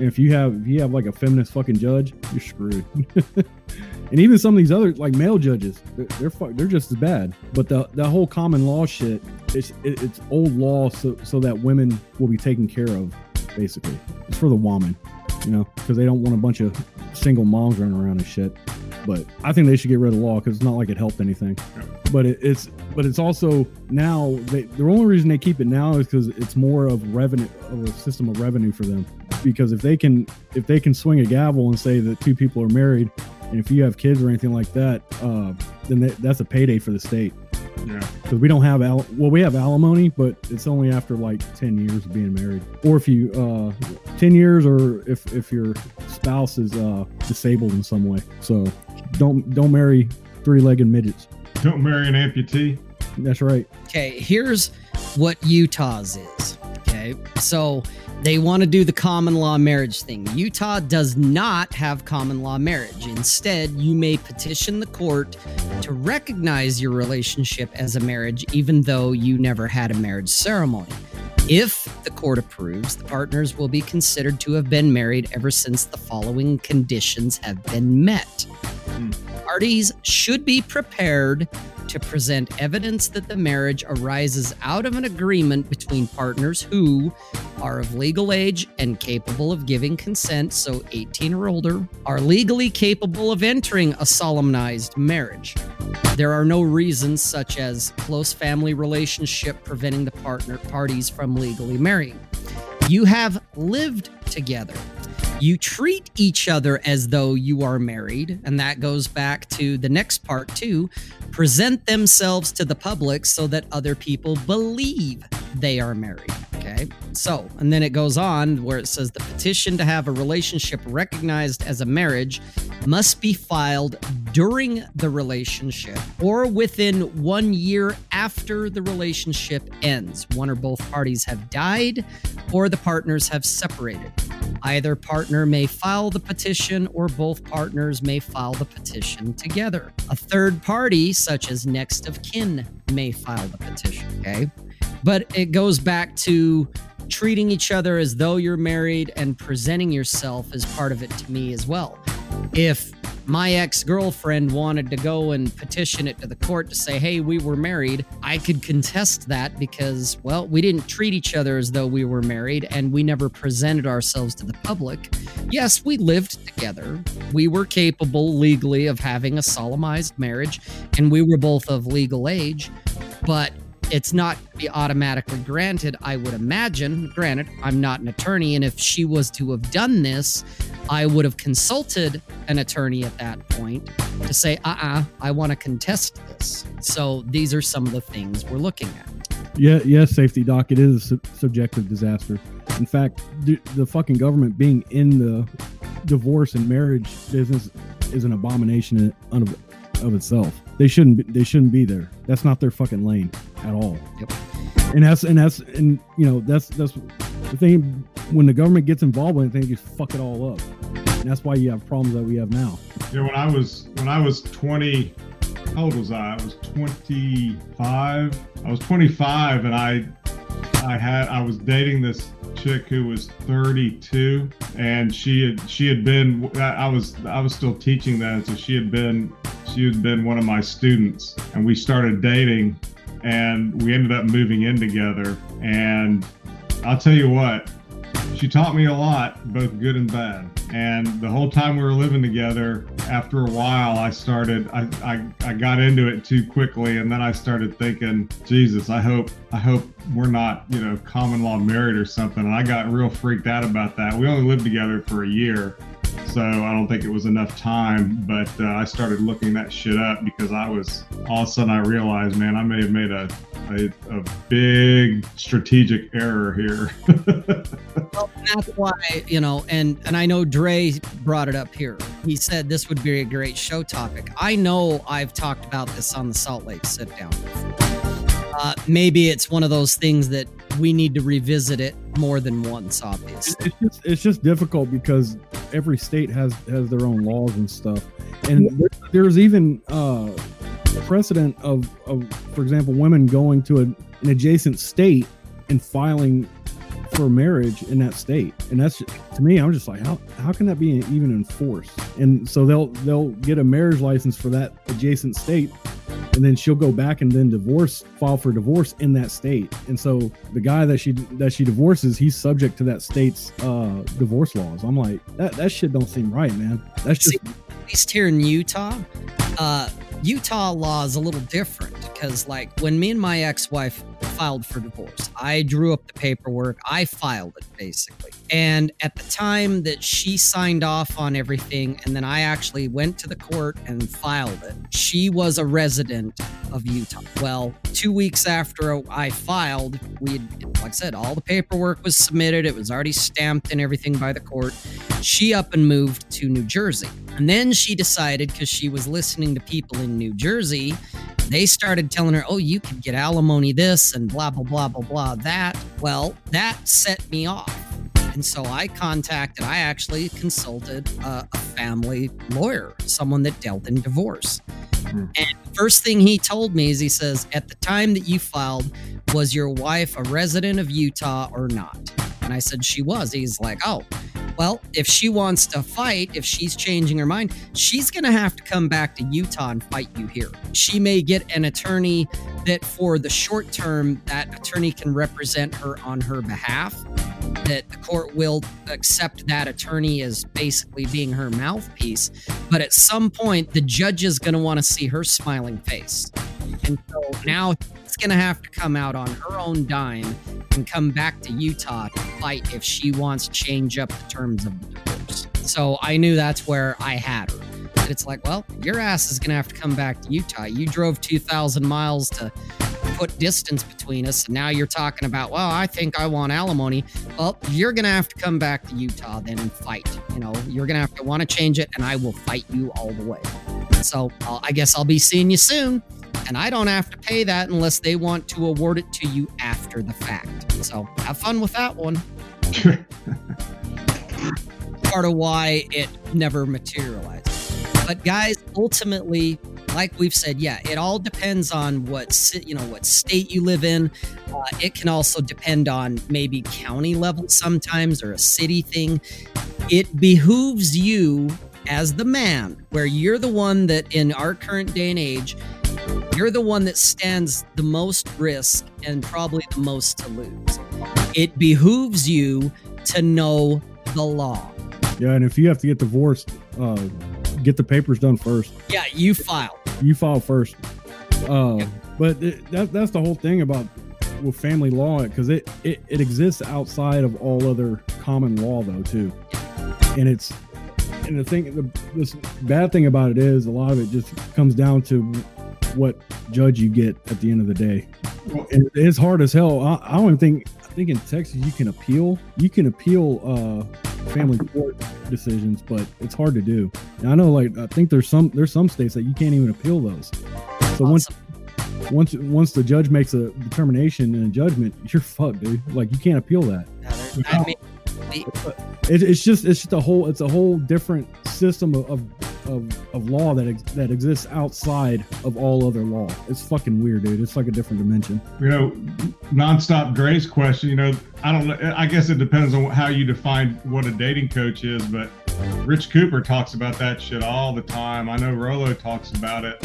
If you have if you have like a feminist fucking judge, you're screwed. and even some of these other like male judges, they're they're, fu- they're just as bad. But the the whole common law shit, it's it, it's old law so so that women will be taken care of. Basically, it's for the woman, you know, because they don't want a bunch of single moms running around and shit. But I think they should get rid of the law because it's not like it helped anything. But it, it's but it's also now they, the only reason they keep it now is because it's more of revenue of a system of revenue for them. Because if they can if they can swing a gavel and say that two people are married, and if you have kids or anything like that, uh, then that, that's a payday for the state. Yeah. Because we don't have al- well, we have alimony, but it's only after like ten years of being married, or if you uh, ten years, or if if your spouse is uh, disabled in some way. So don't don't marry three-legged midgets. Don't marry an amputee. That's right. Okay, here's what Utah's is. Okay, so they want to do the common law marriage thing. Utah does not have common law marriage. Instead, you may petition the court to recognize your relationship as a marriage, even though you never had a marriage ceremony. If the court approves, the partners will be considered to have been married ever since the following conditions have been met. Hmm. Parties should be prepared to present evidence that the marriage arises out of an agreement between partners who are of legal age and capable of giving consent, so 18 or older, are legally capable of entering a solemnized marriage. There are no reasons, such as close family relationship, preventing the partner parties from legally marrying. You have lived together. You treat each other as though you are married, and that goes back to the next part too. Present themselves to the public so that other people believe they are married. Okay. So, and then it goes on where it says the petition to have a relationship recognized as a marriage must be filed during the relationship or within one year after the relationship ends. One or both parties have died or the partners have separated. Either partner may file the petition or both partners may file the petition together. A third party, such as next of kin, may file the petition. Okay. But it goes back to treating each other as though you're married and presenting yourself as part of it to me as well. If my ex girlfriend wanted to go and petition it to the court to say, hey, we were married, I could contest that because, well, we didn't treat each other as though we were married and we never presented ourselves to the public. Yes, we lived together. We were capable legally of having a solemnized marriage and we were both of legal age, but it's not be automatically granted, I would imagine. Granted, I'm not an attorney, and if she was to have done this, I would have consulted an attorney at that point to say, uh uh-uh, uh I want to contest this. So these are some of the things we're looking at. Yeah, yes, safety doc, it is a su- subjective disaster. In fact, the, the fucking government being in the divorce and marriage business is an abomination of, of itself. They shouldn't be, they shouldn't be there. That's not their fucking lane at all. Yep. And that's and that's and you know that's that's the thing when the government gets involved in anything, you fuck it all up. And that's why you have problems that we have now. Yeah, when I was when I was 20, how old was I? I was 25. I was 25, and I I had I was dating this chick who was 32, and she had she had been I was I was still teaching then, so she had been she had been one of my students, and we started dating, and we ended up moving in together. And I'll tell you what, she taught me a lot, both good and bad. And the whole time we were living together, after a while, I started, I, I, I got into it too quickly. And then I started thinking, Jesus, I hope, I hope we're not, you know, common law married or something. And I got real freaked out about that. We only lived together for a year so I don't think it was enough time. But uh, I started looking that shit up because I was all of a sudden I realized, man, I may have made a a, a big strategic error here. well, that's why you know, and and I know Dre brought it up here. He said this would be a great show topic. I know I've talked about this on the Salt Lake sit down. Uh, maybe it's one of those things that we need to revisit it more than once. Obviously, it's just, it's just difficult because every state has has their own laws and stuff, and there, there's even uh, precedent of, of, for example, women going to a, an adjacent state and filing for marriage in that state. And that's to me i'm just like how, how can that be even enforced? And so they'll they'll get a marriage license for that adjacent state and then she'll go back and then divorce file for divorce in that state. And so the guy that she that she divorces he's subject to that state's uh divorce laws. I'm like that that shit don't seem right man. That's just See, at least here in utah uh utah law is a little different because like when me and my ex-wife filed for divorce i drew up the paperwork i filed it basically. And at the time that she signed off on everything and then i actually went to the court and filed it she was a resident of utah. Well two weeks after i filed we had like i said all the paperwork was submitted it was already stamped and everything by the court. She up and moved to new jersey. And then she decided because she was listening to people in new jersey they started telling her, oh, you could get alimony this and blah, blah, blah, blah, blah, that. Well, that set me off. And so I contacted, I actually consulted a, a family lawyer, someone that dealt in divorce. Mm. And first thing he told me is he says, at the time that you filed, was your wife a resident of Utah or not? And I said, she was. He's like, oh, Well, if she wants to fight, if she's changing her mind, she's going to have to come back to Utah and fight you here. She may get an attorney that, for the short term, that attorney can represent her on her behalf. That the court will accept that attorney as basically being her mouthpiece. But at some point, the judge is going to want to see her smiling face. And so now it's going to have to come out on her own dime and come back to Utah to fight if she wants to change up the terms of the divorce. So I knew that's where I had her. And it's like, well, your ass is going to have to come back to Utah. You drove 2,000 miles to put distance between us. And now you're talking about, well, I think I want alimony. Well, you're going to have to come back to Utah then and fight. You know, you're going to have to want to change it, and I will fight you all the way. So uh, I guess I'll be seeing you soon. And I don't have to pay that unless they want to award it to you after the fact. So have fun with that one. Part of why it never materialized. But guys, ultimately, like we've said, yeah, it all depends on what you know what state you live in. Uh, it can also depend on maybe county level sometimes or a city thing. It behooves you as the man, where you're the one that in our current day and age, you're the one that stands the most risk and probably the most to lose. It behooves you to know the law. Yeah, and if you have to get divorced, uh, get the papers done first. Yeah, you file. You file first. Uh, But it, that, that's the whole thing about with family law because it, it it exists outside of all other common law though too, and it's and the thing the this bad thing about it is a lot of it just comes down to what judge you get at the end of the day. And it's hard as hell. I, I don't even think I think in Texas you can appeal. You can appeal uh, family court decisions, but it's hard to do. And I know, like I think there's some there's some states that you can't even appeal those. So awesome. once once once the judge makes a determination and a judgment, you're fucked, dude. Like you can't appeal that. I mean, it, it's just it's just a whole it's a whole different system of, of of, of law that ex- that exists outside of all other law. It's fucking weird, dude. It's like a different dimension. You know, nonstop Dre's question. You know, I don't know. I guess it depends on how you define what a dating coach is, but Rich Cooper talks about that shit all the time. I know Rollo talks about it.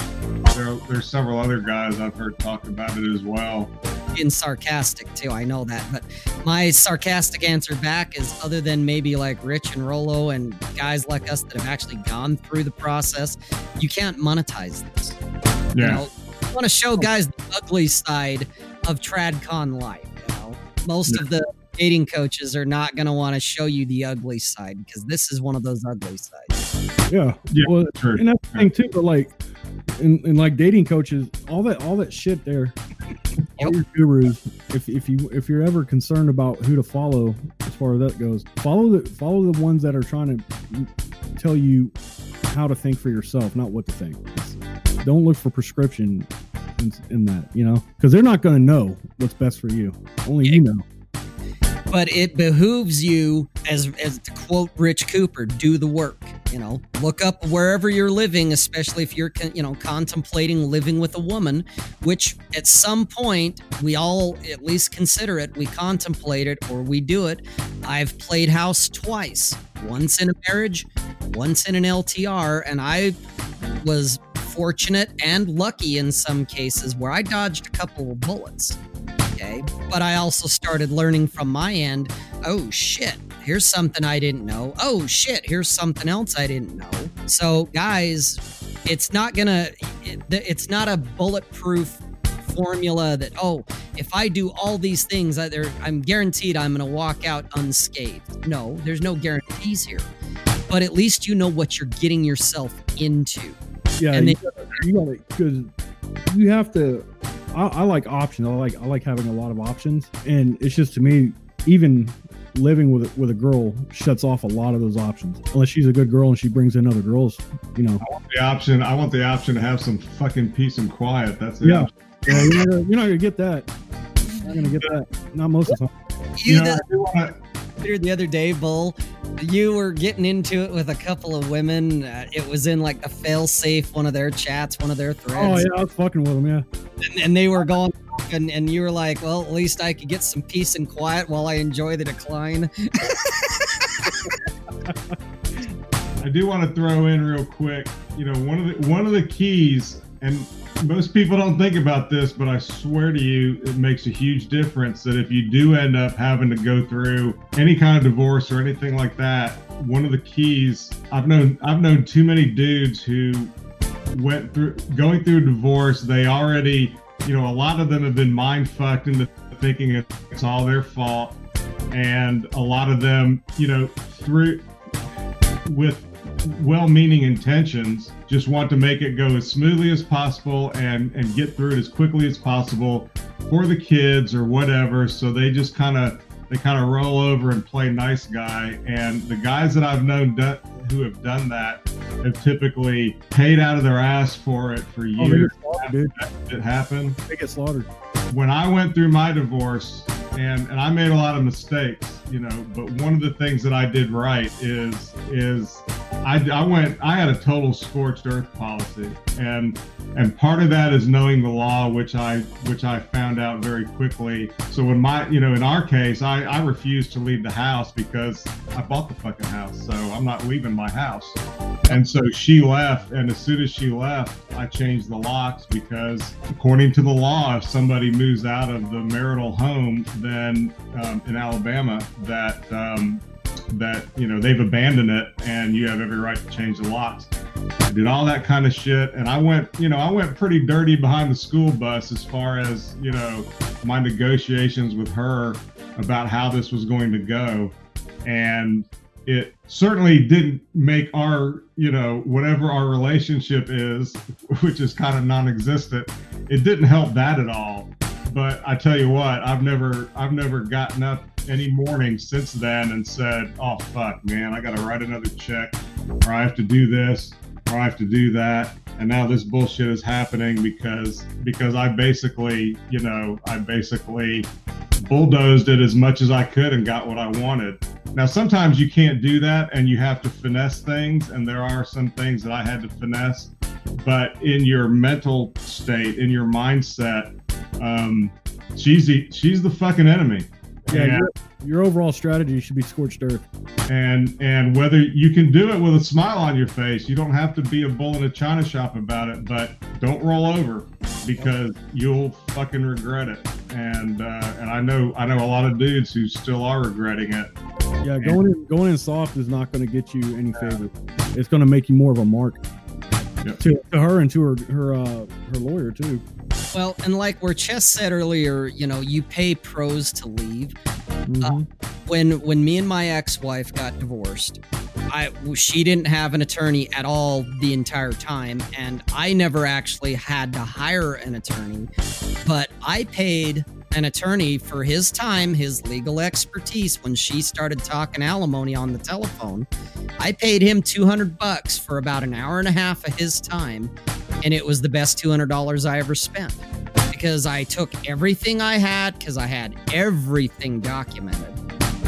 There, there's several other guys I've heard talk about it as well. Being sarcastic too, I know that. But my sarcastic answer back is other than maybe like Rich and Rollo and guys like us that have actually gone through the process, you can't monetize this. Yeah. You know, I want to show guys the ugly side of TradCon life. You know, most yeah. of the dating coaches are not going to want to show you the ugly side because this is one of those ugly sides. Yeah, yeah, well, true. and that's the thing too. But like, and, and like dating coaches, all that all that shit there, all your gurus. If if you if you're ever concerned about who to follow as far as that goes, follow the follow the ones that are trying to tell you how to think for yourself, not what to think. Don't look for prescription in, in that, you know, because they're not going to know what's best for you. Only you know but it behooves you as as to quote rich cooper do the work you know? Look up wherever you're living especially if you're you know contemplating living with a woman which at some point we all at least consider it we contemplate it or we do it. I've played house twice once in a marriage once in an ltr and i was fortunate and lucky in some cases where i dodged a couple of bullets okay. But I also started learning from my end oh shit, here's something I didn't know. Oh shit, here's something else I didn't know. So, guys, it's not gonna, it, it's not a bulletproof formula that, oh, if I do all these things, I'm guaranteed I'm gonna walk out unscathed. No, there's no guarantees here. But at least you know what you're getting yourself into. Yeah, and you, then, you gotta, because you have to I, I like options. I like I like having a lot of options, and it's just to me, even living with with a girl shuts off a lot of those options. Unless she's a good girl and she brings in other girls, you know. I want the option. I want the option to have some fucking peace and quiet. That's the yeah. Option. yeah you're, not gonna, you're, not gonna, get that. You're not gonna get that. Not most of the time. You, you know, the other day, Bull, you were getting into it with a couple of women. Uh, it was in like a fail safe, one of their chats, one of their threads. Oh yeah, I was fucking with them, yeah. And, and they were going, and, and you were like, well, at least I could get some peace and quiet while I enjoy the decline. I do want to throw in real quick. You know, one of the one of the keys, and most people don't think about this, but I swear to you, it makes a huge difference that if you do end up having to go through any kind of divorce or anything like that, one of the keys I've known I've known too many dudes who went through going through a divorce. They already, you know, a lot of them have been mind fucked into thinking it's all their fault, and a lot of them, you know, through with well-meaning intentions just want to make it go as smoothly as possible and and get through it as quickly as possible for the kids or whatever so they just kind of they kind of roll over and play nice guy and the guys that i've known do, who have done that have typically paid out of their ass for it for Oh, years slaughtered, dude. it happened They get slaughtered. When I went through my divorce, and and I made a lot of mistakes, you know, but one of the things that I did right is is I, I went I had a total scorched earth policy, and and part of that is knowing the law, which I which I found out very quickly. So when my you know in our case, I I refused to leave the house because I bought the fucking house, so I'm not leaving my house. And so she left, and as soon as she left, I changed the locks because, according to the law, if somebody moves out of the marital home, then um, in Alabama, that um, that you know they've abandoned it, and you have every right to change the locks. I did all that kind of shit, and I went, you know, I went pretty dirty behind the school bus as far as you know my negotiations with her about how this was going to go, and it certainly didn't make our you know whatever our relationship is which is kind of non-existent it didn't help that at all but i tell you what i've never i've never gotten up any morning since then and said oh fuck man i gotta write another check or i have to do this or i have to do that and now this bullshit is happening because because i basically you know i basically bulldozed it as much as i could and got what i wanted now, sometimes you can't do that and you have to finesse things, and there are some things that I had to finesse. But in your mental state, in your mindset, um, she's the, she's the fucking enemy. Yeah, And- your, your overall strategy should be scorched earth. and and whether you can do it with a smile on your face you don't have to be a bull in a china shop about it but don't roll over because you'll fucking regret it and uh, and i know i know a lot of dudes who still are regretting it Yeah, going in going in soft is not going to get you any favor. It's going to make you more of a mark Yep. to, to her and to her her uh, her lawyer too. Well, and like where Chess said earlier, you know, you pay pros to leave. Mhm. When when me and my ex-wife got divorced, I she didn't have an attorney at all the entire time, and I never actually had to hire an attorney, but I paid an attorney for his time, his legal expertise when she started talking alimony on the telephone. I paid him 200 bucks for about an hour and a half of his time, and it was the best $200 I ever spent because I took everything I had because I had everything documented.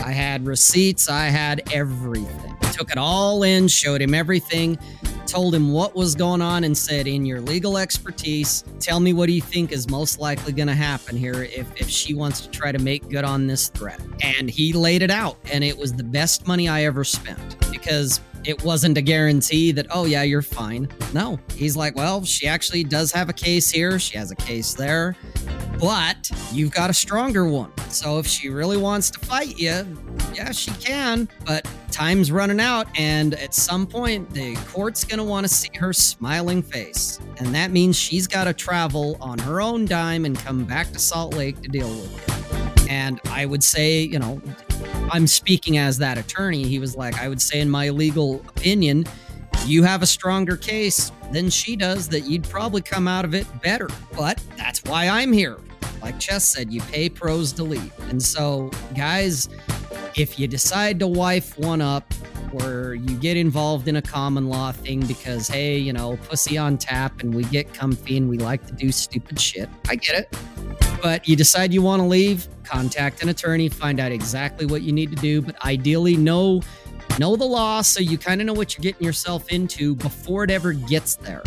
I had receipts, I had everything. Took it all in, showed him everything, told him what was going on, and said, In your legal expertise, tell me what do you think is most likely going to happen here if, if she wants to try to make good on this threat. And he laid it out, and it was the best money I ever spent because it wasn't a guarantee that, oh, yeah, you're fine. No, he's like, well, she actually does have a case here, she has a case there but you've got a stronger one. So if she really wants to fight you, yeah, she can. But time's running out, and at some point, the court's going to want to see her smiling face. And that means she's got to travel on her own dime and come back to Salt Lake to deal with it. And I would say, you know, I'm speaking as that attorney. He was like, I would say, in my legal opinion, you have a stronger case than she does that you'd probably come out of it better. But that's why I'm here. Like Chess said, you pay pros to leave. And so, guys, if you decide to wife one up or you get involved in a common law thing because, hey, you know, pussy on tap and we get comfy and we like to do stupid shit, I get it. But you decide you want to leave, contact an attorney, find out exactly what you need to do, but ideally know know the law so you kind of know what you're getting yourself into before it ever gets there.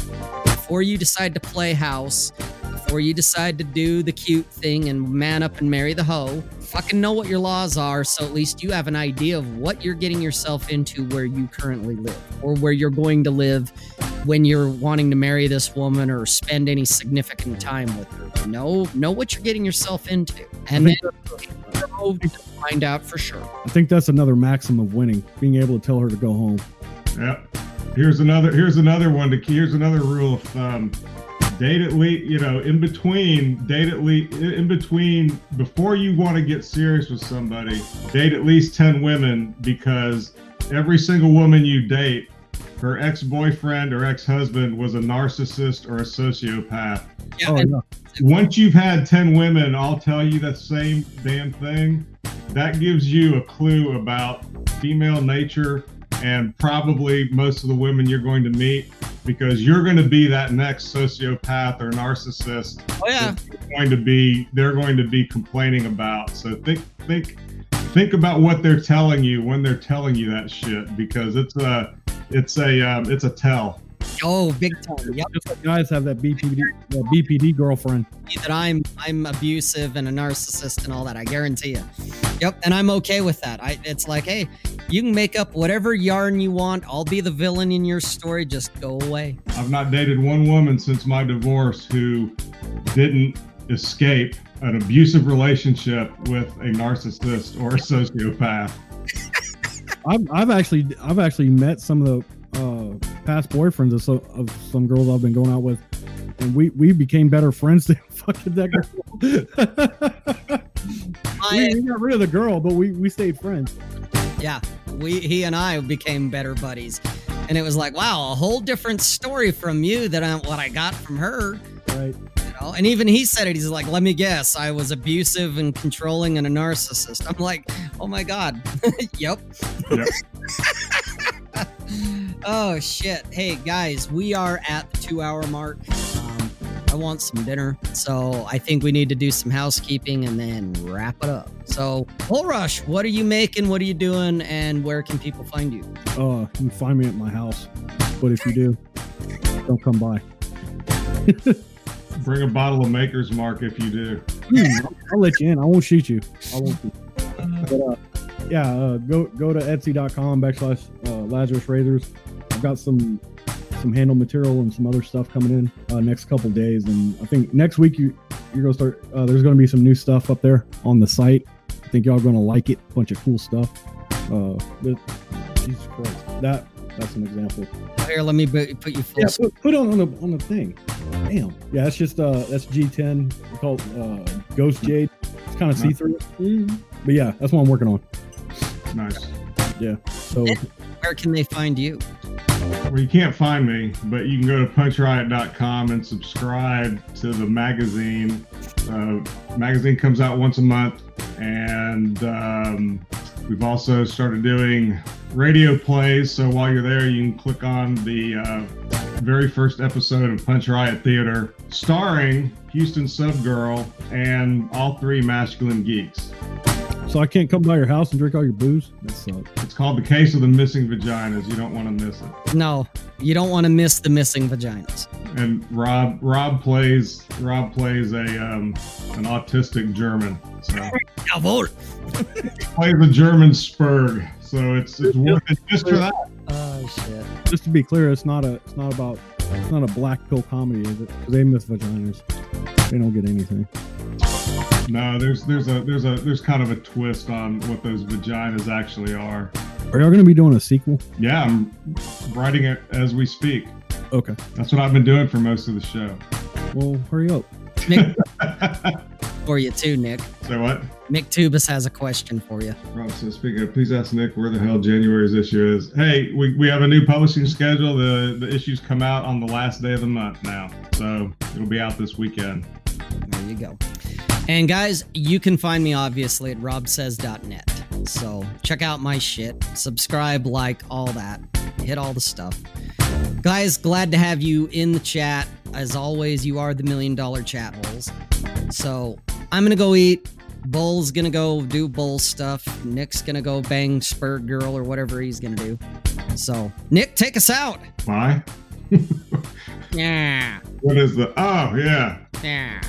Before you decide to play house, before you decide to do the cute thing and man up and marry the hoe, fucking know what your laws are, so at least you have an idea of what you're getting yourself into where you currently live or where you're going to live when you're wanting to marry this woman or spend any significant time with her. Know know what you're getting yourself into, and then go to find out for sure. I think that's another maxim of winning, being able to tell her to go home. Yep. Here's another. Here's another one. To here's another rule of thumb. Date at least, you know, in between, date at least, in between, before you want to get serious with somebody, date at least 10 women because every single woman you date, her ex boyfriend or ex husband was a narcissist or a sociopath. Yeah, Oh, and yeah. Once you've had 10 women all tell you that same damn thing, that gives you a clue about female nature and probably most of the women you're going to meet because you're going to be that next sociopath or narcissist oh yeah, going to be they're going to be complaining about. So think think think about what they're telling you when they're telling you that shit because it's a it's a um, it's a tell. Oh big time. Yep. Just like guys have that BPD, that BPD girlfriend. that I'm I'm abusive and a narcissist and all that. I guarantee you. Yep, and I'm okay with that. I it's like, hey, you can make up whatever yarn you want. I'll be the villain in your story. Just go away. I've not dated one woman since my divorce who didn't escape an abusive relationship with a narcissist or a sociopath. I've, I've actually I've actually met some of the uh, past boyfriends of, so, of some girls I've been going out with, and we we became better friends than fucking that girl. we, we got rid of the girl, but we we stayed friends. yeah, we he and I became better buddies, and it was like, wow, a whole different story from you than I, what I got from her. Right? You know? And even he said it. He's like, let me guess, I was abusive and controlling and a narcissist. I'm like, oh my god, yep. Yep. Oh shit! Hey guys, we are at the two-hour mark. Um, I want some dinner, so I think we need to do some housekeeping and then wrap it up. So, Bull Rush, what are you making? What are you doing? And where can people find you? Uh, you can find me at my house, but if you do, don't come by. Bring a bottle of Maker's Mark if you do. Hmm, I'll, I'll let you in. I won't shoot you. I won't. Shoot. But uh, yeah, uh, go go to Etsy.com backslash uh, Lazarus Razors. I've got some some handle material and some other stuff coming in uh, next couple days, and I think next week you you're gonna start. Uh, there's gonna be some new stuff up there on the site. I think y'all gonna like it. Bunch of cool stuff. Uh, but, Jesus Christ, that that's an example. Here, let me bu- put you full. Yeah, put, put it on the on the thing. Damn. Yeah, that's just uh that's G10 It's called uh Ghost Jade. It's kind of see through. But yeah, that's what I'm working on. Nice. Yeah. So Where can they find you? Well, you can't find me, but you can go to punchriot.com and subscribe to the magazine. Uh, magazine comes out once a month, and um, we've also started doing radio plays. So while you're there, you can click on the uh, very first episode of Punch Riot Theater, starring Houston Subgirl and all three masculine geeks. So I can't come by your house and drink all your booze. That sucks. It's called The Case of the Missing Vaginas. You don't want to miss it. No, you don't want to miss the missing vaginas. and Rob Rob plays Rob plays a um, an autistic German. So Jawohl. plays a German Spurg. So it's it's worth it just for that. Oh shit. Just to be clear, it's not a it's not about it's not a black pill comedy, is it? 'Cause they miss vaginas. They don't get anything. No, there's there's a there's a there's kind of a twist on what those vaginas actually are. Are y'all gonna be doing a sequel? Yeah, I'm writing it as we speak. Okay. That's what I've been doing for most of the show. Well, hurry up. Nick for you too, Nick. so what? Nick Tubus has a question for you. Rob says, speaking of, please ask Nick where the hell January's issue is. Hey, we, we have a new publishing schedule. The the issues come out on the last day of the month now. So it'll be out this weekend. There you go. And guys, you can find me obviously at robsays.net. So check out my shit, subscribe, like, all that. Hit all the stuff. Guys, glad to have you in the chat. As always, you are the million dollar chat holes. So I'm gonna go eat. Bull's gonna go do bull stuff. Nick's gonna go bang Spur Girl or whatever he's gonna do. So, Nick, take us out. Why? Yeah. What is the? Oh yeah. Yeah.